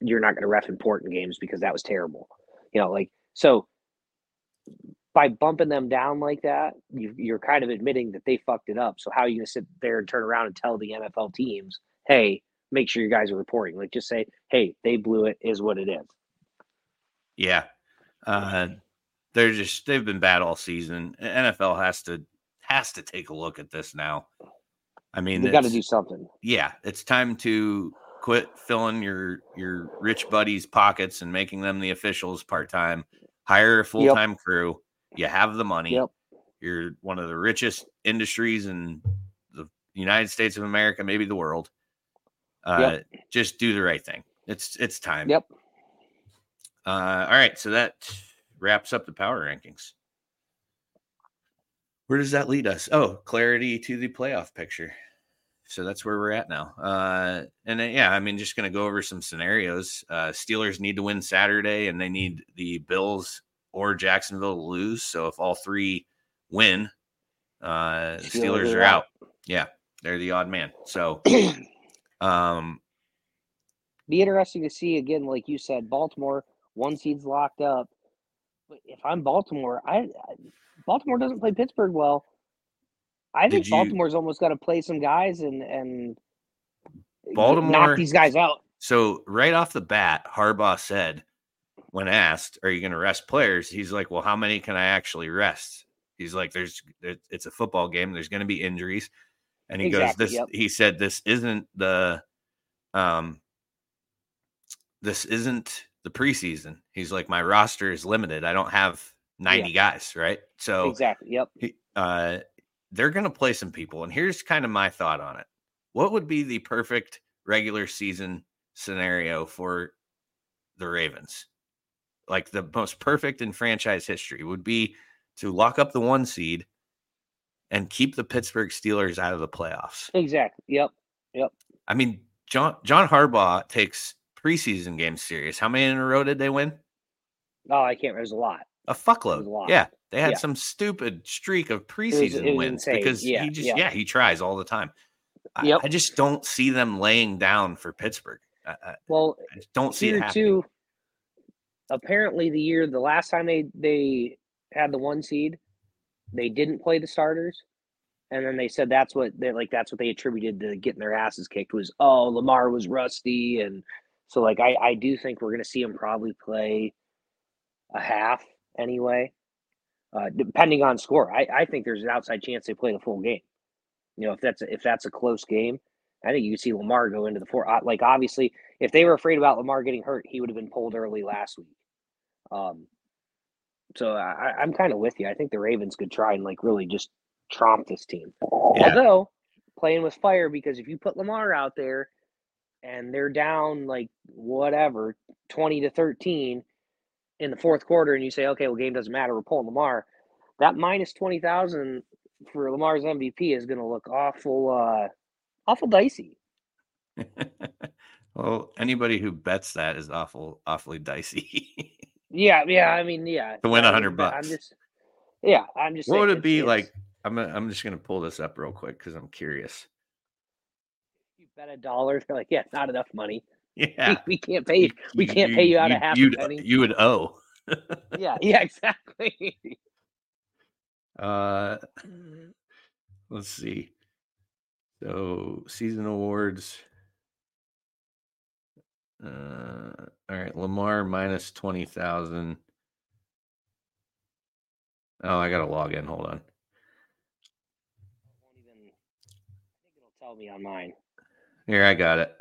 you're not going to ref important games because that was terrible. You know, like so by bumping them down like that, you, you're kind of admitting that they fucked it up. So how are you going to sit there and turn around and tell the NFL teams, "Hey, make sure you guys are reporting"? Like just say, "Hey, they blew it, is what it is. yeah. Uh, they're just they've been bad all season. NFL has to has to take a look at this now. I mean, You got to do something. yeah, it's time to quit filling your your rich buddies' pockets and making them the officials part time. Hire a full time crew. You have the money. Yep. You're one of the richest industries in the United States of America, maybe the world. Uh, Just do the right thing. It's it's time. Yep. Uh, all right, so that wraps up the power rankings. Where does that lead us? Oh, clarity to the playoff picture. So that's where we're at now. Uh, and then, yeah, I mean, just going to go over some scenarios. Uh, Steelers need to win Saturday, and they need the Bills or Jacksonville to lose. So if all three win, uh, Steelers are out. Yeah, they're the odd man. So, *clears throat* um, Be interesting to see again, like you said, Baltimore one seed's locked up. If I'm Baltimore, I, I Baltimore doesn't play Pittsburgh well. I think you- Baltimore's almost got to play some guys and and Baltimore- knock these guys out. So right off the bat, Harbaugh said, when asked, "Are you going to rest players?" He's like, "Well, how many can I actually rest?" He's like, "There's, it's a football game. There's going to be injuries," and he Exactly, goes, "This." yep. He said, "This isn't the, um, this isn't the preseason." He's like, "My roster is limited. I don't have 90 guys, right?" So exactly. Yep. he- uh, they're going to play some people. And here's kind of my thought on it. What would be the perfect regular season scenario for the Ravens? Like the most perfect in franchise history would be to lock up the one seed and keep the Pittsburgh Steelers out of the playoffs. Exactly. Yep. Yep. I mean, John John Harbaugh takes preseason game series. How many in a row did they win? Oh, I can't. There's a lot. A fuckload. lot. Yeah. They had Yeah. some stupid streak of it preseason was wins insane. because Yeah, he just yeah. yeah. he tries all the time. I, Yep. I just don't see them laying down for Pittsburgh. I, I, Well, I don't see it happening. two. Apparently, the year the last time they they had the one seed, they didn't play the starters, and then they said that's what they like. That's what they attributed to getting their asses kicked was oh Lamar was rusty, and so like I I do think we're gonna see him probably play a half anyway, uh, depending on score. I I think there's an outside chance they play the full game. You know if that's a, if that's a close game, I think you could see Lamar go into the four. uh, Like obviously, if they were afraid about Lamar getting hurt, he would have been pulled early last week. Um, so I, I'm kind of with you. I think the Ravens could try and like really just tromp this team. Yeah. Although playing with fire, because if you put Lamar out there and they're down like whatever twenty to thirteen in the fourth quarter, and you say, okay, well, game doesn't matter, we're pulling Lamar. That minus twenty thousand for Lamar's MVP is going to look awful, uh, awful dicey. *laughs* well, anybody who bets that is awful, awfully dicey. *laughs* Yeah, yeah. I mean, yeah. To win I a mean, hundred bucks. I'm just, yeah. I'm just. what saying would it be it's- like? I'm I'm just gonna pull this up real quick because I'm curious. You bet a dollar. They're like, yeah, it's not enough money. Yeah, We, we can't pay. We can't pay you out of half you'd, penny. You would owe. yeah, *laughs* yeah, exactly. Uh, let's see. So season awards. Uh, all right, Lamar minus twenty thousand. Oh, I gotta log in. Hold on. won't even. I think it'll tell me on mine. Here, I got it.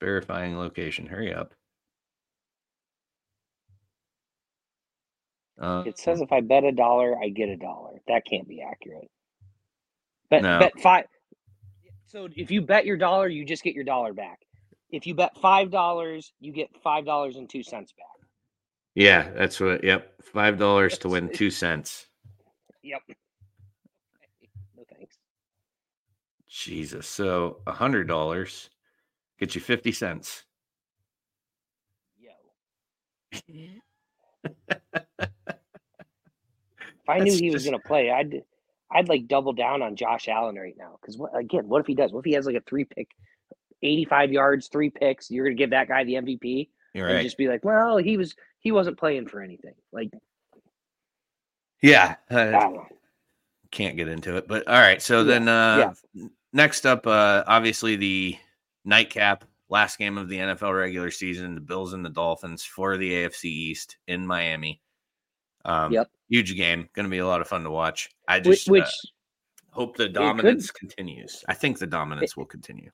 Verifying location. Hurry up. Uh, It says if I bet a dollar, I get a dollar. That can't be accurate. Bet No. bet five. So if you bet your dollar, you just get your dollar back. If you bet five dollars, you get five dollars and two cents back. yeah, that's what. Yep, five dollars to win two cents. Yep. No thanks. Jesus. So a hundred dollars get you fifty cents. Yo. If I knew That's he was just- going to play, I'd I'd like double down on Josh Allen right now. Because what again? What if he does? What if he has like a three pick, eighty five yards, three picks? You're going to give that guy the MVP You're and right. just be like, well, he was he wasn't playing for anything. Like yeah, uh, can't get into it, but all right. So Yeah, then, uh, yeah. Next up, uh, obviously the nightcap, last game of the NFL regular season, the Bills and the Dolphins for the AFC East in Miami. Um, Yep. Huge game. Going to be a lot of fun to watch. I just which uh, hope the dominance continues. I think the dominance will continue.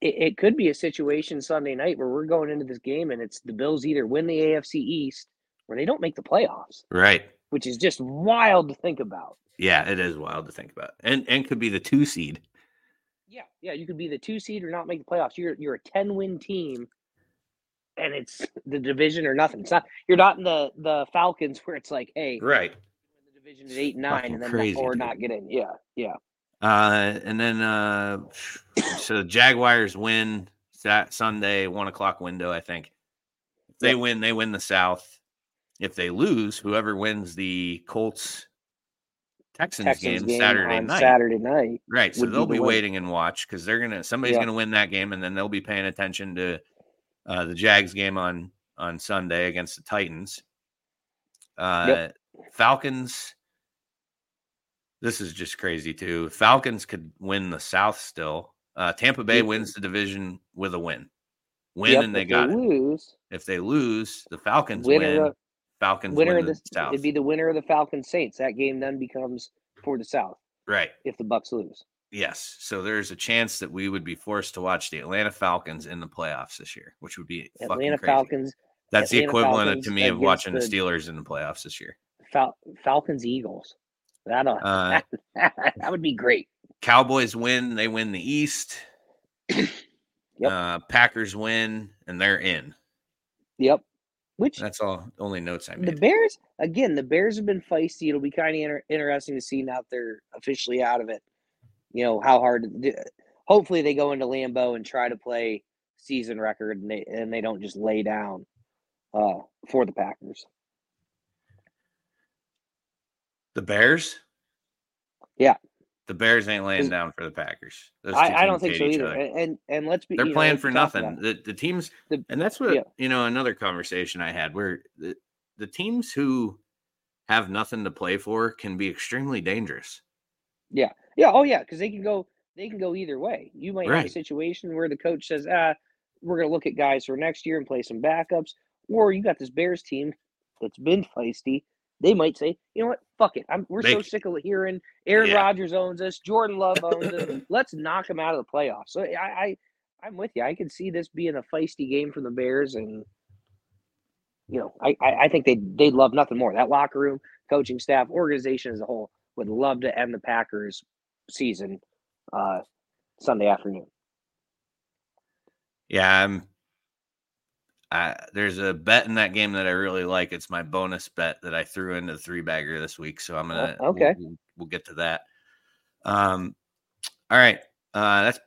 it, it could be a situation Sunday night where we're going into this game and it's the Bills either win the AFC East or they don't make the playoffs, Right. which is just wild to think about. Yeah, it is wild to think about, and and could be the two seed. Yeah, yeah, you could be the two seed or not make the playoffs. You're you're a ten win team, and it's the division or nothing. It's not you're not in the the Falcons where it's like, hey, Right. the division at eight and nine, Fucking and then crazy, or dude. not get in. Yeah, yeah, Uh, and then uh, *sniffs* so Jaguars win that Sunday one o'clock window. I think if they Yep. win, they win the South. If they lose, whoever wins the Colts Texans, Texans game, game Saturday night, Saturday night. right? So they'll the be win. waiting and watch because they're gonna somebody's Yeah. gonna win that game, and then they'll be paying attention to uh, the Jags game on on Sunday against the Titans. Uh, Falcons. This is just crazy too. Falcons could win the South still. Uh, Tampa Bay Yep. wins the division with a win. Win Yep, and they got lose. If they lose, the Falcons Winner win. Falcons Winner win of the South. it'd be the winner of the Falcons Saints. That game then becomes for the South right. if the Bucks lose. Yes. So there's a chance that we would be forced to watch the Atlanta Falcons in the playoffs this year, which would be Atlanta. Falcons, That's the equivalent Falcons to me of watching the the- Steelers in the playoffs this year. Fal- Falcons Eagles. That Uh, *laughs* that would be great. Cowboys win, they win the East. *clears throat* Yep. Uh, Packers win, and they're in. Yep. Which That's all. Only notes I the. Bears again, the Bears have been feisty. It'll be kind of inter- interesting to see now that they're officially out of it. You know how hard. Hopefully, they go into Lambeau and try to play season record, and they and they don't just lay down uh, for the Packers. The Bears. Yeah. The Bears ain't laying down for the Packers. I, I don't think so either. And, and and let's be They're you know, playing for nothing. The the teams, The- and that's what yeah. you know. Another conversation I had where the the teams who have nothing to play for can be extremely dangerous. Yeah. Yeah, oh yeah, because they can go they can go either way. You might have a situation where the coach says, ah, we're gonna look at guys for next year and play some backups, or you got this Bears team that's been feisty they might say, you know what, fuck it. I'm, we're They- so sick of hearing Aaron Yeah. Rodgers owns us, Jordan Love *laughs* owns us. Let's knock him out of the playoffs. So I, I, I'm with you. I can see this being a feisty game from the Bears, and you know, I, I, I think they they'd love nothing more. That locker room, coaching staff, organization as a whole would love to end the Packers season uh, Sunday afternoon. Yeah, I'm. I, there's a bet in that game that I really like. It's my bonus bet that I threw into the three bagger this week. So I'm gonna. Oh, okay. We'll, we'll, we'll get to that. Um. All right. Uh. That's.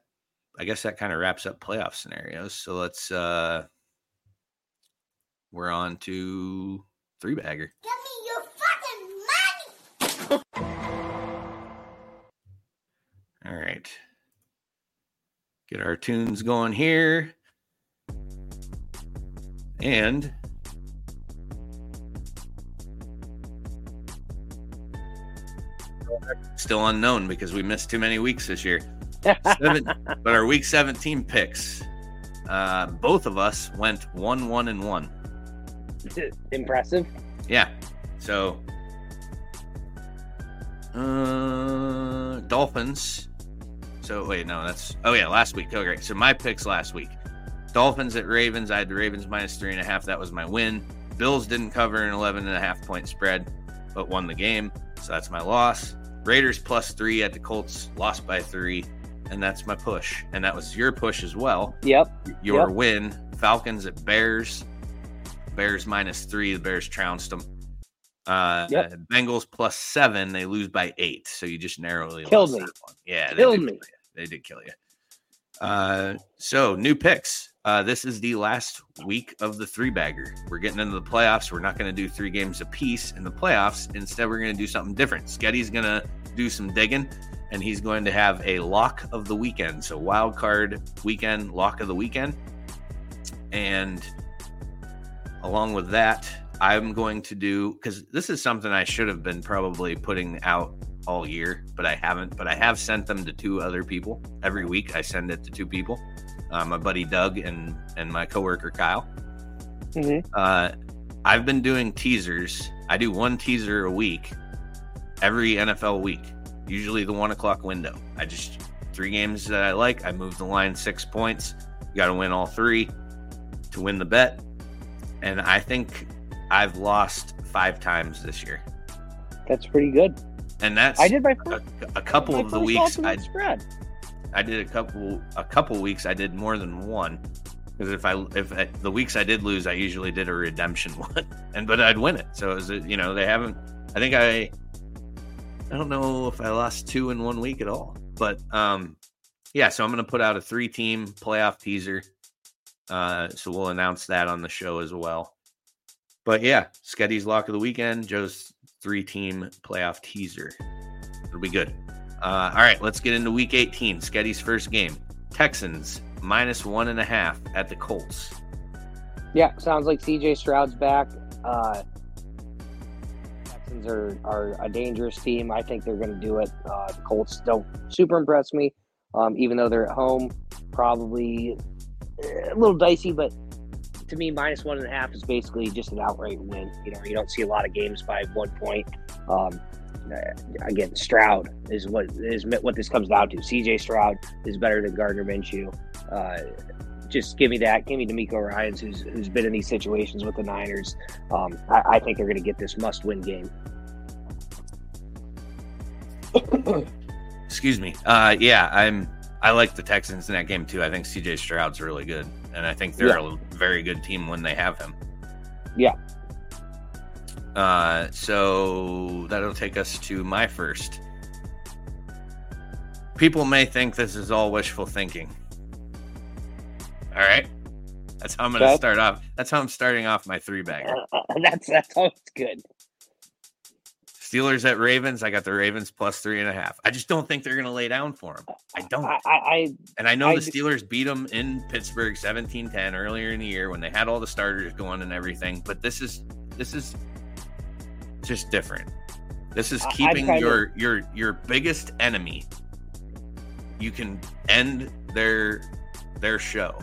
I guess that kind of wraps up playoff scenarios. So let's. uh We're on to three bagger. Give me your fucking money! *laughs* All right. Get our tunes going here. And still unknown because we missed too many weeks this year. Seven, *laughs* but our week 17 picks, uh, both of us went one, one, and one. *laughs* Impressive. Yeah. So, uh, Dolphins. So wait, no, that's oh yeah, last week. Okay, so my picks last week: Dolphins at Ravens. I had the Ravens minus three and a half. That was my win. Bills didn't cover an 11 and a half point spread, but won the game. So that's my loss. Raiders plus three at the Colts, lost by three, and that's my push. And that was your push as well. Yep. Your Yep. win, Falcons at Bears. Bears minus three. The Bears trounced them. Uh, Yep. Bengals plus seven. They lose by eight. So you just narrowly Killed lost me. that one. Yeah, they Killed did me. They did kill you. Uh, so new picks. Uh, this is the last week of the three bagger. We're getting into the playoffs. We're not going to do three games apiece in the playoffs. Instead, we're going to do something different. Sketti's going to do some digging, and he's going to have a lock of the weekend. So wild card weekend, lock of the weekend, and along with that, I'm going to do because this is something I should have been probably putting out all year, but I haven't. But I have sent them to two other people every week. I send it to two people, uh, my buddy Doug and and my coworker Kyle. Mhm. Uh, I've been doing teasers. I do one teaser a week, every NFL week. Usually the one o'clock window. I just three games that I like. I move the line six points. You got to win all three to win the bet. And I think I've lost five times this year, That's pretty good. and that's I did my a, first, a couple my of the weeks. I spread. I did a couple a couple weeks. I did more than one because if I if I, the weeks I did lose, I usually did a redemption *laughs* one, and but I'd win it. So it you know they haven't. I think I I don't know if I lost two in one week at all, but um yeah. So I'm gonna put out a three team playoff teaser. Uh, so we'll announce that on the show as well. But yeah, Sketti's lock of the weekend, Joe's three team playoff teaser. It'll be good. Uh, all right, let's get into week 18. Sketti's first game. Texans minus one and a half at the Colts. Yeah, sounds like CJ Stroud's back. Uh, Texans are, are a dangerous team. I think they're going to do it. Uh, the Colts don't super impress me, um, even though they're at home. Probably eh, a little dicey, but to me, minus one and a half is basically just an outright win. You know, you don't see a lot of games by one point. Um, again, Stroud is what is what this comes down to. CJ Stroud is better than Gardner Minshew. Uh, just give me that. Give me DeMeco Ryans, who's who's been in these situations with the Niners. Um, I, I think they're going to get this must-win game. Excuse me. Uh, yeah, I'm. I like the Texans in that game too. I think CJ Stroud's really good, and I think they're a very good team when they have him. Yeah. Uh, so that'll take us to my first. People may think this is all wishful thinking. All right, that's how I'm going to start off. That's how I'm starting off my three bagger. Uh, uh, uh, that's that's always good. Steelers at Ravens. I got the Ravens plus three and a half. I just don't think they're going to lay down for them. I don't. I, I, I And I know I the Steelers beat them in Pittsburgh 17-10 earlier in the year when they had all the starters going and everything, but this is this is just different. This is keeping kinda- your your your biggest enemy. You can end their their show.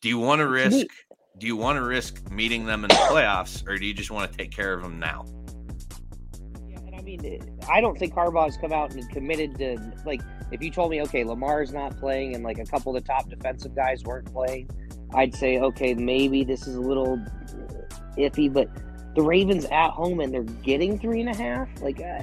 Do you want to risk do you want to risk meeting them in the playoffs, or do you just want to take care of them now? Yeah, and I mean, uh, I don't think Harbaugh's come out and committed to like. If you told me, okay, Lamar's not playing, and like a couple of the top defensive guys weren't playing, I'd say, okay, maybe this is a little iffy. But the Ravens at home and they're getting three and a half, like. Uh,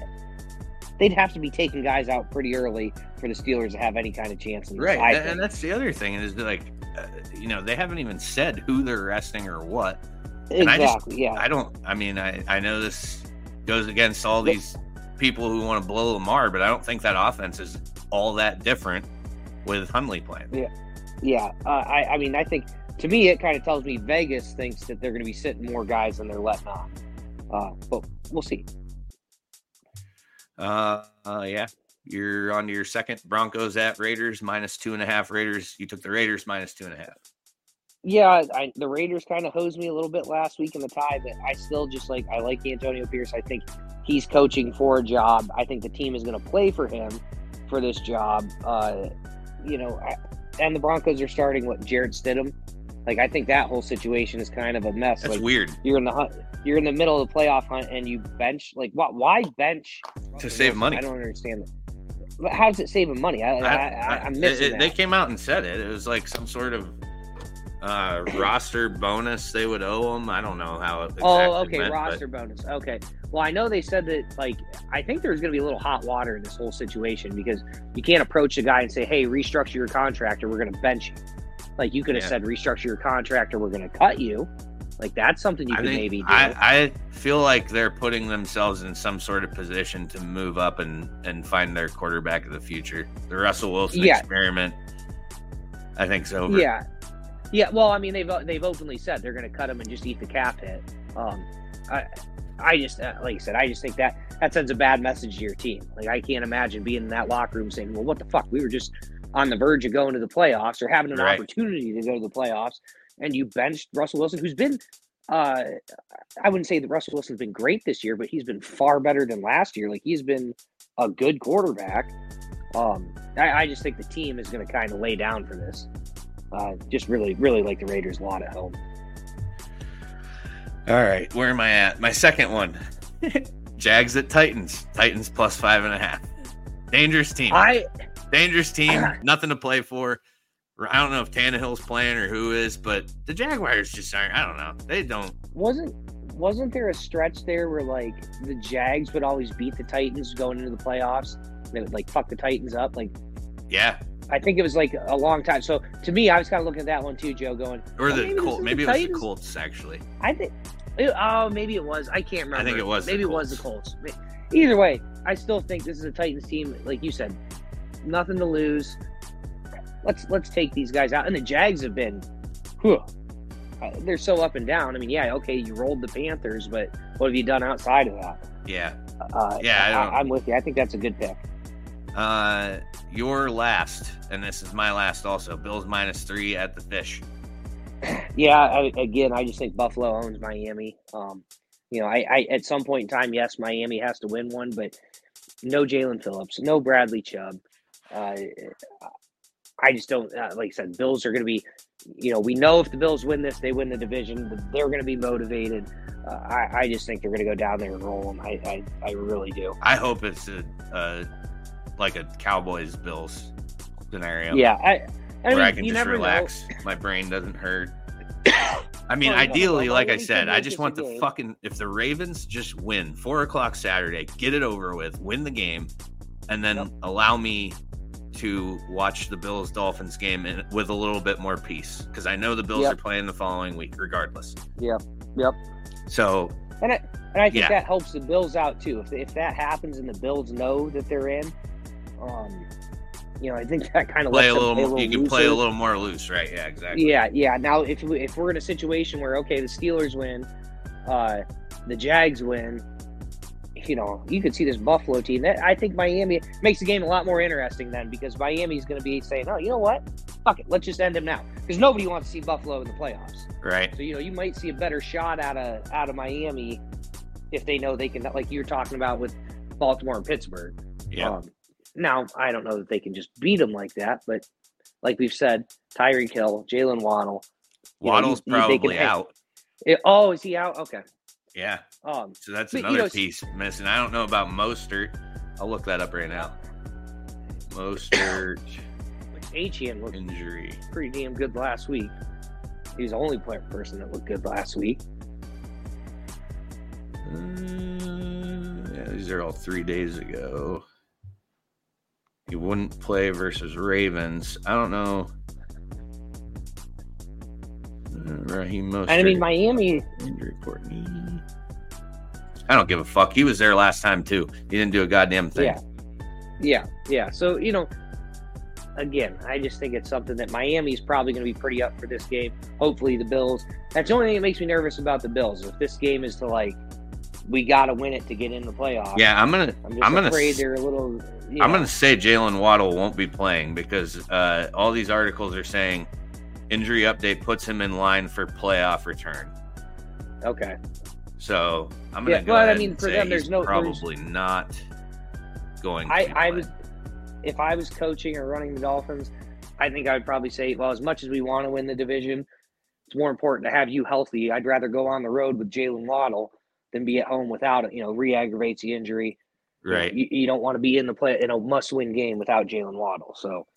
they'd have to be taking guys out pretty early for the Steelers to have any kind of chance. In Right, and that's the other thing is like, uh, you know, they haven't even said who they're resting or what. and I just- exactly. yeah. I don't. I mean, I I know this goes against all these people who want to blow Lamar, but I don't think that offense is all that different with Huntley playing. Yeah, uh, I, I mean, I think to me, it kind of tells me Vegas thinks that they're going to be sitting more guys than they're letting on. Uh, but we'll see. Uh, uh, yeah. You're on to your second Broncos at Raiders minus two and a half. Raiders. You took the Raiders minus two and a half. Yeah, I, the Raiders kind of hosed me a little bit last week in the tie, but I still just like I like Antonio Pierce. I think he's coaching for a job. I think the team is going to play for him for this job. Uh, you know, I, and the Broncos are starting what Jarrett Stidham. Like I think that whole situation is kind of a mess. That's like weird you're in the hunt, you're in the middle of the playoff hunt and you bench like what? Why bench to save money. I don't understand that. But how does it save him money? I, I, I, I'm it- missing it- that. They came out and said it. It was like some sort of uh, *coughs* roster bonus they would owe them. I don't know how. It exactly oh, okay, but- roster bonus. Okay. Well, I know they said that. Like, I think there's going to be a little hot water in this whole situation because you can't approach a guy and say, "Hey, restructure your contract, or we're going to bench you." Like, you could have Yeah. said, "Restructure your contract, or we're going to cut you." Like, that's something you I could think maybe do. I, I feel like they're putting themselves in some sort of position to move up and and find their quarterback of the future. The Russell Wilson Yeah. experiment, I think, is over. Yeah, yeah. Well, I mean, they've they've openly said they're going to cut him and just eat the cap hit. Um, I I just uh, like I said, I just think that that sends a bad message to your team. Like I can't imagine being in that locker room saying, "Well, what the fuck? We were just on the verge of going to the playoffs or having an Right. opportunity to go to the playoffs, and you benched Russell Wilson, who's been." Uh, I wouldn't say that Russell Wilson's been great this year, but he's been far better than last year. Like he's been a good quarterback. Um, I, I just think the team is going to kind of lay down for this. Uh, just really, really like the Raiders a lot at home. All right, where am I at? My second one. *laughs* Jags at Titans. Titans plus five and a half. Dangerous team. I Dangerous team. Ah. Nothing to play for. I don't know if Tannehill's playing or who is, but the Jaguars just aren't. I don't know. They don't. wasn't wasn't there a stretch there where like the Jags would always beat the Titans going into the playoffs? They would like fuck the Titans up. Like Yeah, I think it was like a long time. So to me, I was kind of looking at that one too, Joe. Going, or Oh, the maybe Colts. Maybe the it was the Colts actually. I think. oh, maybe it was. I can't remember. I think it was Maybe it was the. Colts. Either way, I still think this is a Titans team. Like you said, nothing to lose. Let's let's take these guys out. And the Jags have been, whew, uh, they're so up and down. I mean, yeah, okay, you rolled the Panthers, but what have you done outside of that? Yeah. Uh, Yeah, I don't- I, am with you. I think that's a good pick. Uh, your last, and this is my last also. Bills minus three at the Fish. Yeah, I, again, I just think Buffalo owns Miami. Um, you know, I, I at some point in time, yes, Miami has to win one, but no Jaelan Phillips, no Bradley Chubb. Uh, I just don't uh, like I said. Bills are going to be, you know, we know if the Bills win this, they win the division. They're going to be motivated. Uh, I, I just think they're going to go down there and roll them. I, I, I really do. I hope it's a, a like a Cowboys Bills scenario. Yeah, I. I where mean, I can you just never know. relax. My brain doesn't hurt. *coughs* I mean, Well, ideally, like I said, I just want the game. fucking if the Ravens just win four o'clock Saturday, get it over with, win the game, and then Yep. allow me to watch the Bills Dolphins game in, with a little bit more peace because I know the Bills Yep. are playing the following week regardless. Yep. Yep. So And I, and I think Yeah. that helps the Bills out too. If, if that happens and the Bills know that they're in, um, you know, I think that kind of play lets a them little. play more, you can play a little more loose, right? Yeah, exactly. Yeah, yeah. Now, if we, if we're in a situation where okay, the Steelers win, uh, the Jags win, you know, you could see this Buffalo team. That I think Miami makes the game a lot more interesting then because Miami's going to be saying, oh, you know what, fuck it, let's just end him now because nobody wants to see Buffalo in the playoffs. Right. So you know, you might see a better shot out of out of Miami if they know they can, like you were talking about with Baltimore and Pittsburgh. Yeah. Um, now I don't know that they can just beat them like that, but like we've said, Tyreek Hill, Jaylen Waddle, you know, Waddle's you- you- they can probably out. It- oh, is he out? Okay. Yeah. Um, So that's But, you another know, piece missing. I don't know about Mostert. I'll look that up right now. Mostert Achane looked injury. pretty damn good last week. He's the only player person that looked good last week. Uh, yeah, these are all three days ago. He wouldn't play versus Ravens. I don't know. Uh, Raheem Mostert. And I mean, Miami. injury report. I don't give a fuck. He was there last time too. He didn't do a goddamn thing. Yeah. Yeah, yeah. So you know, again, I just think it's something that Miami's probably going to be pretty up for this game. Hopefully, the Bills. That's the only thing that makes me nervous about the Bills. If this game is to like, we got to win it to get in the playoffs. Yeah, I'm gonna. I'm just I'm gonna. afraid they're a little. You I'm going to say Jaylen Waddle won't be playing because uh, all these articles are saying injury update puts him in line for playoff return. Okay. So I'm going to Yeah, go but, I ahead mean, and for say them, there's no- there's- probably not going. I, I was, if I was coaching or running the Dolphins, I think I would probably say, well, as much as we want to win the division, it's more important to have you healthy. I'd rather go on the road with Jaylen Waddle than be at home without it. You know, re-aggravates the injury. Right. You, you don't want to be in the play in a must-win game without Jaylen Waddle. So.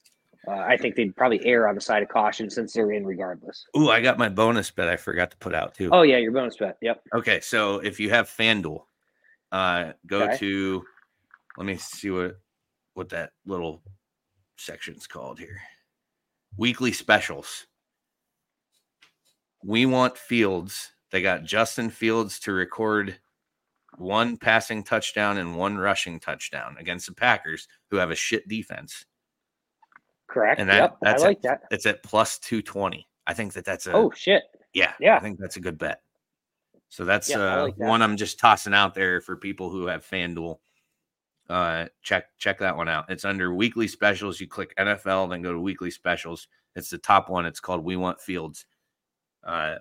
Uh, I think they'd probably err on the side of caution since they're in regardless. Ooh, I got my bonus bet. I forgot to put out too. Oh yeah, your bonus bet. Yep. Okay, so if you have FanDuel, uh, go Okay. to. Let me see what what that little section's called here. Weekly specials. We want Fields. They got Justin Fields to record one passing touchdown and one rushing touchdown against the Packers, who have a shit defense. Correct. And that- yep. that's I like that. It's at plus two twenty. I think that that's a Oh shit. yeah, Yeah. I think that's a good bet. So that's Yeah, uh, like that. one I'm just tossing out there for people who have FanDuel. Uh, check check that one out. It's under weekly specials. You click NFL, then go to weekly specials. It's the top one. It's called We Want Fields. Uh,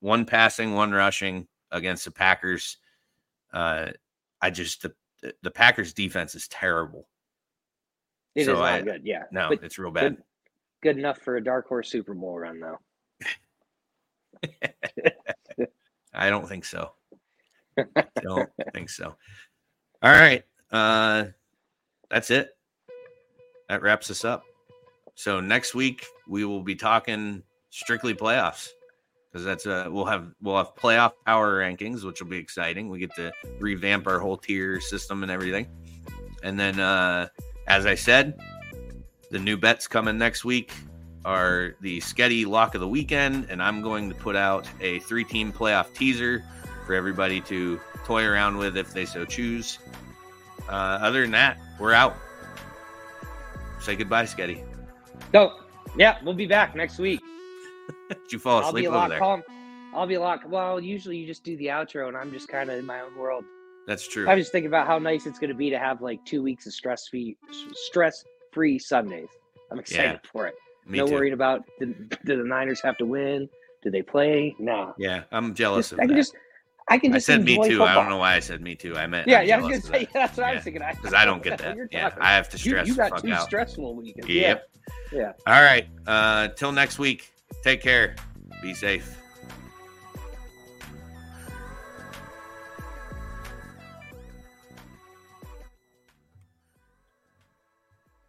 one passing, one rushing against the Packers. Uh, I just the the Packers defense is terrible. It is So not I- good. Yeah. No, But it's real bad. good, good enough for a dark horse Super Bowl run though. *laughs* I don't think so. I *laughs* don't think so. All right. Uh that's it. That wraps us up. So next week we will be talking strictly playoffs. Because that's uh we'll have we'll have playoff power rankings, which will be exciting. We get to revamp our whole tier system and everything. And then uh as I said, the new bets coming next week are the Sketti lock of the weekend, and I'm going to put out a three team playoff teaser for everybody to toy around with if they so choose. Uh, other than that, we're out. Say goodbye, Sketti. So yeah, we'll be back next week. *laughs* Did you fall I'll be asleep a over lot there? calm. I'll be a lot. Well, usually you just do the outro, and I'm just kind of in my own world. That's true. I just thinking about how nice it's going to be to have like two weeks of stress free, stress free Sundays. I'm excited for it. Me no too. worrying about did, do the Niners have to win? Do they play? No. Yeah, I'm jealous Just- of I can just, I can I just said me too. Football. I don't know why I said me too. I meant Yeah, I'm yeah, I was gonna say that. that's what I Yeah. was thinking. because I don't get *laughs* that. Yeah. I have to stress you the got two out. stressful weekends. Yep. Yeah. All right. Uh, till next week. Take care. Be safe.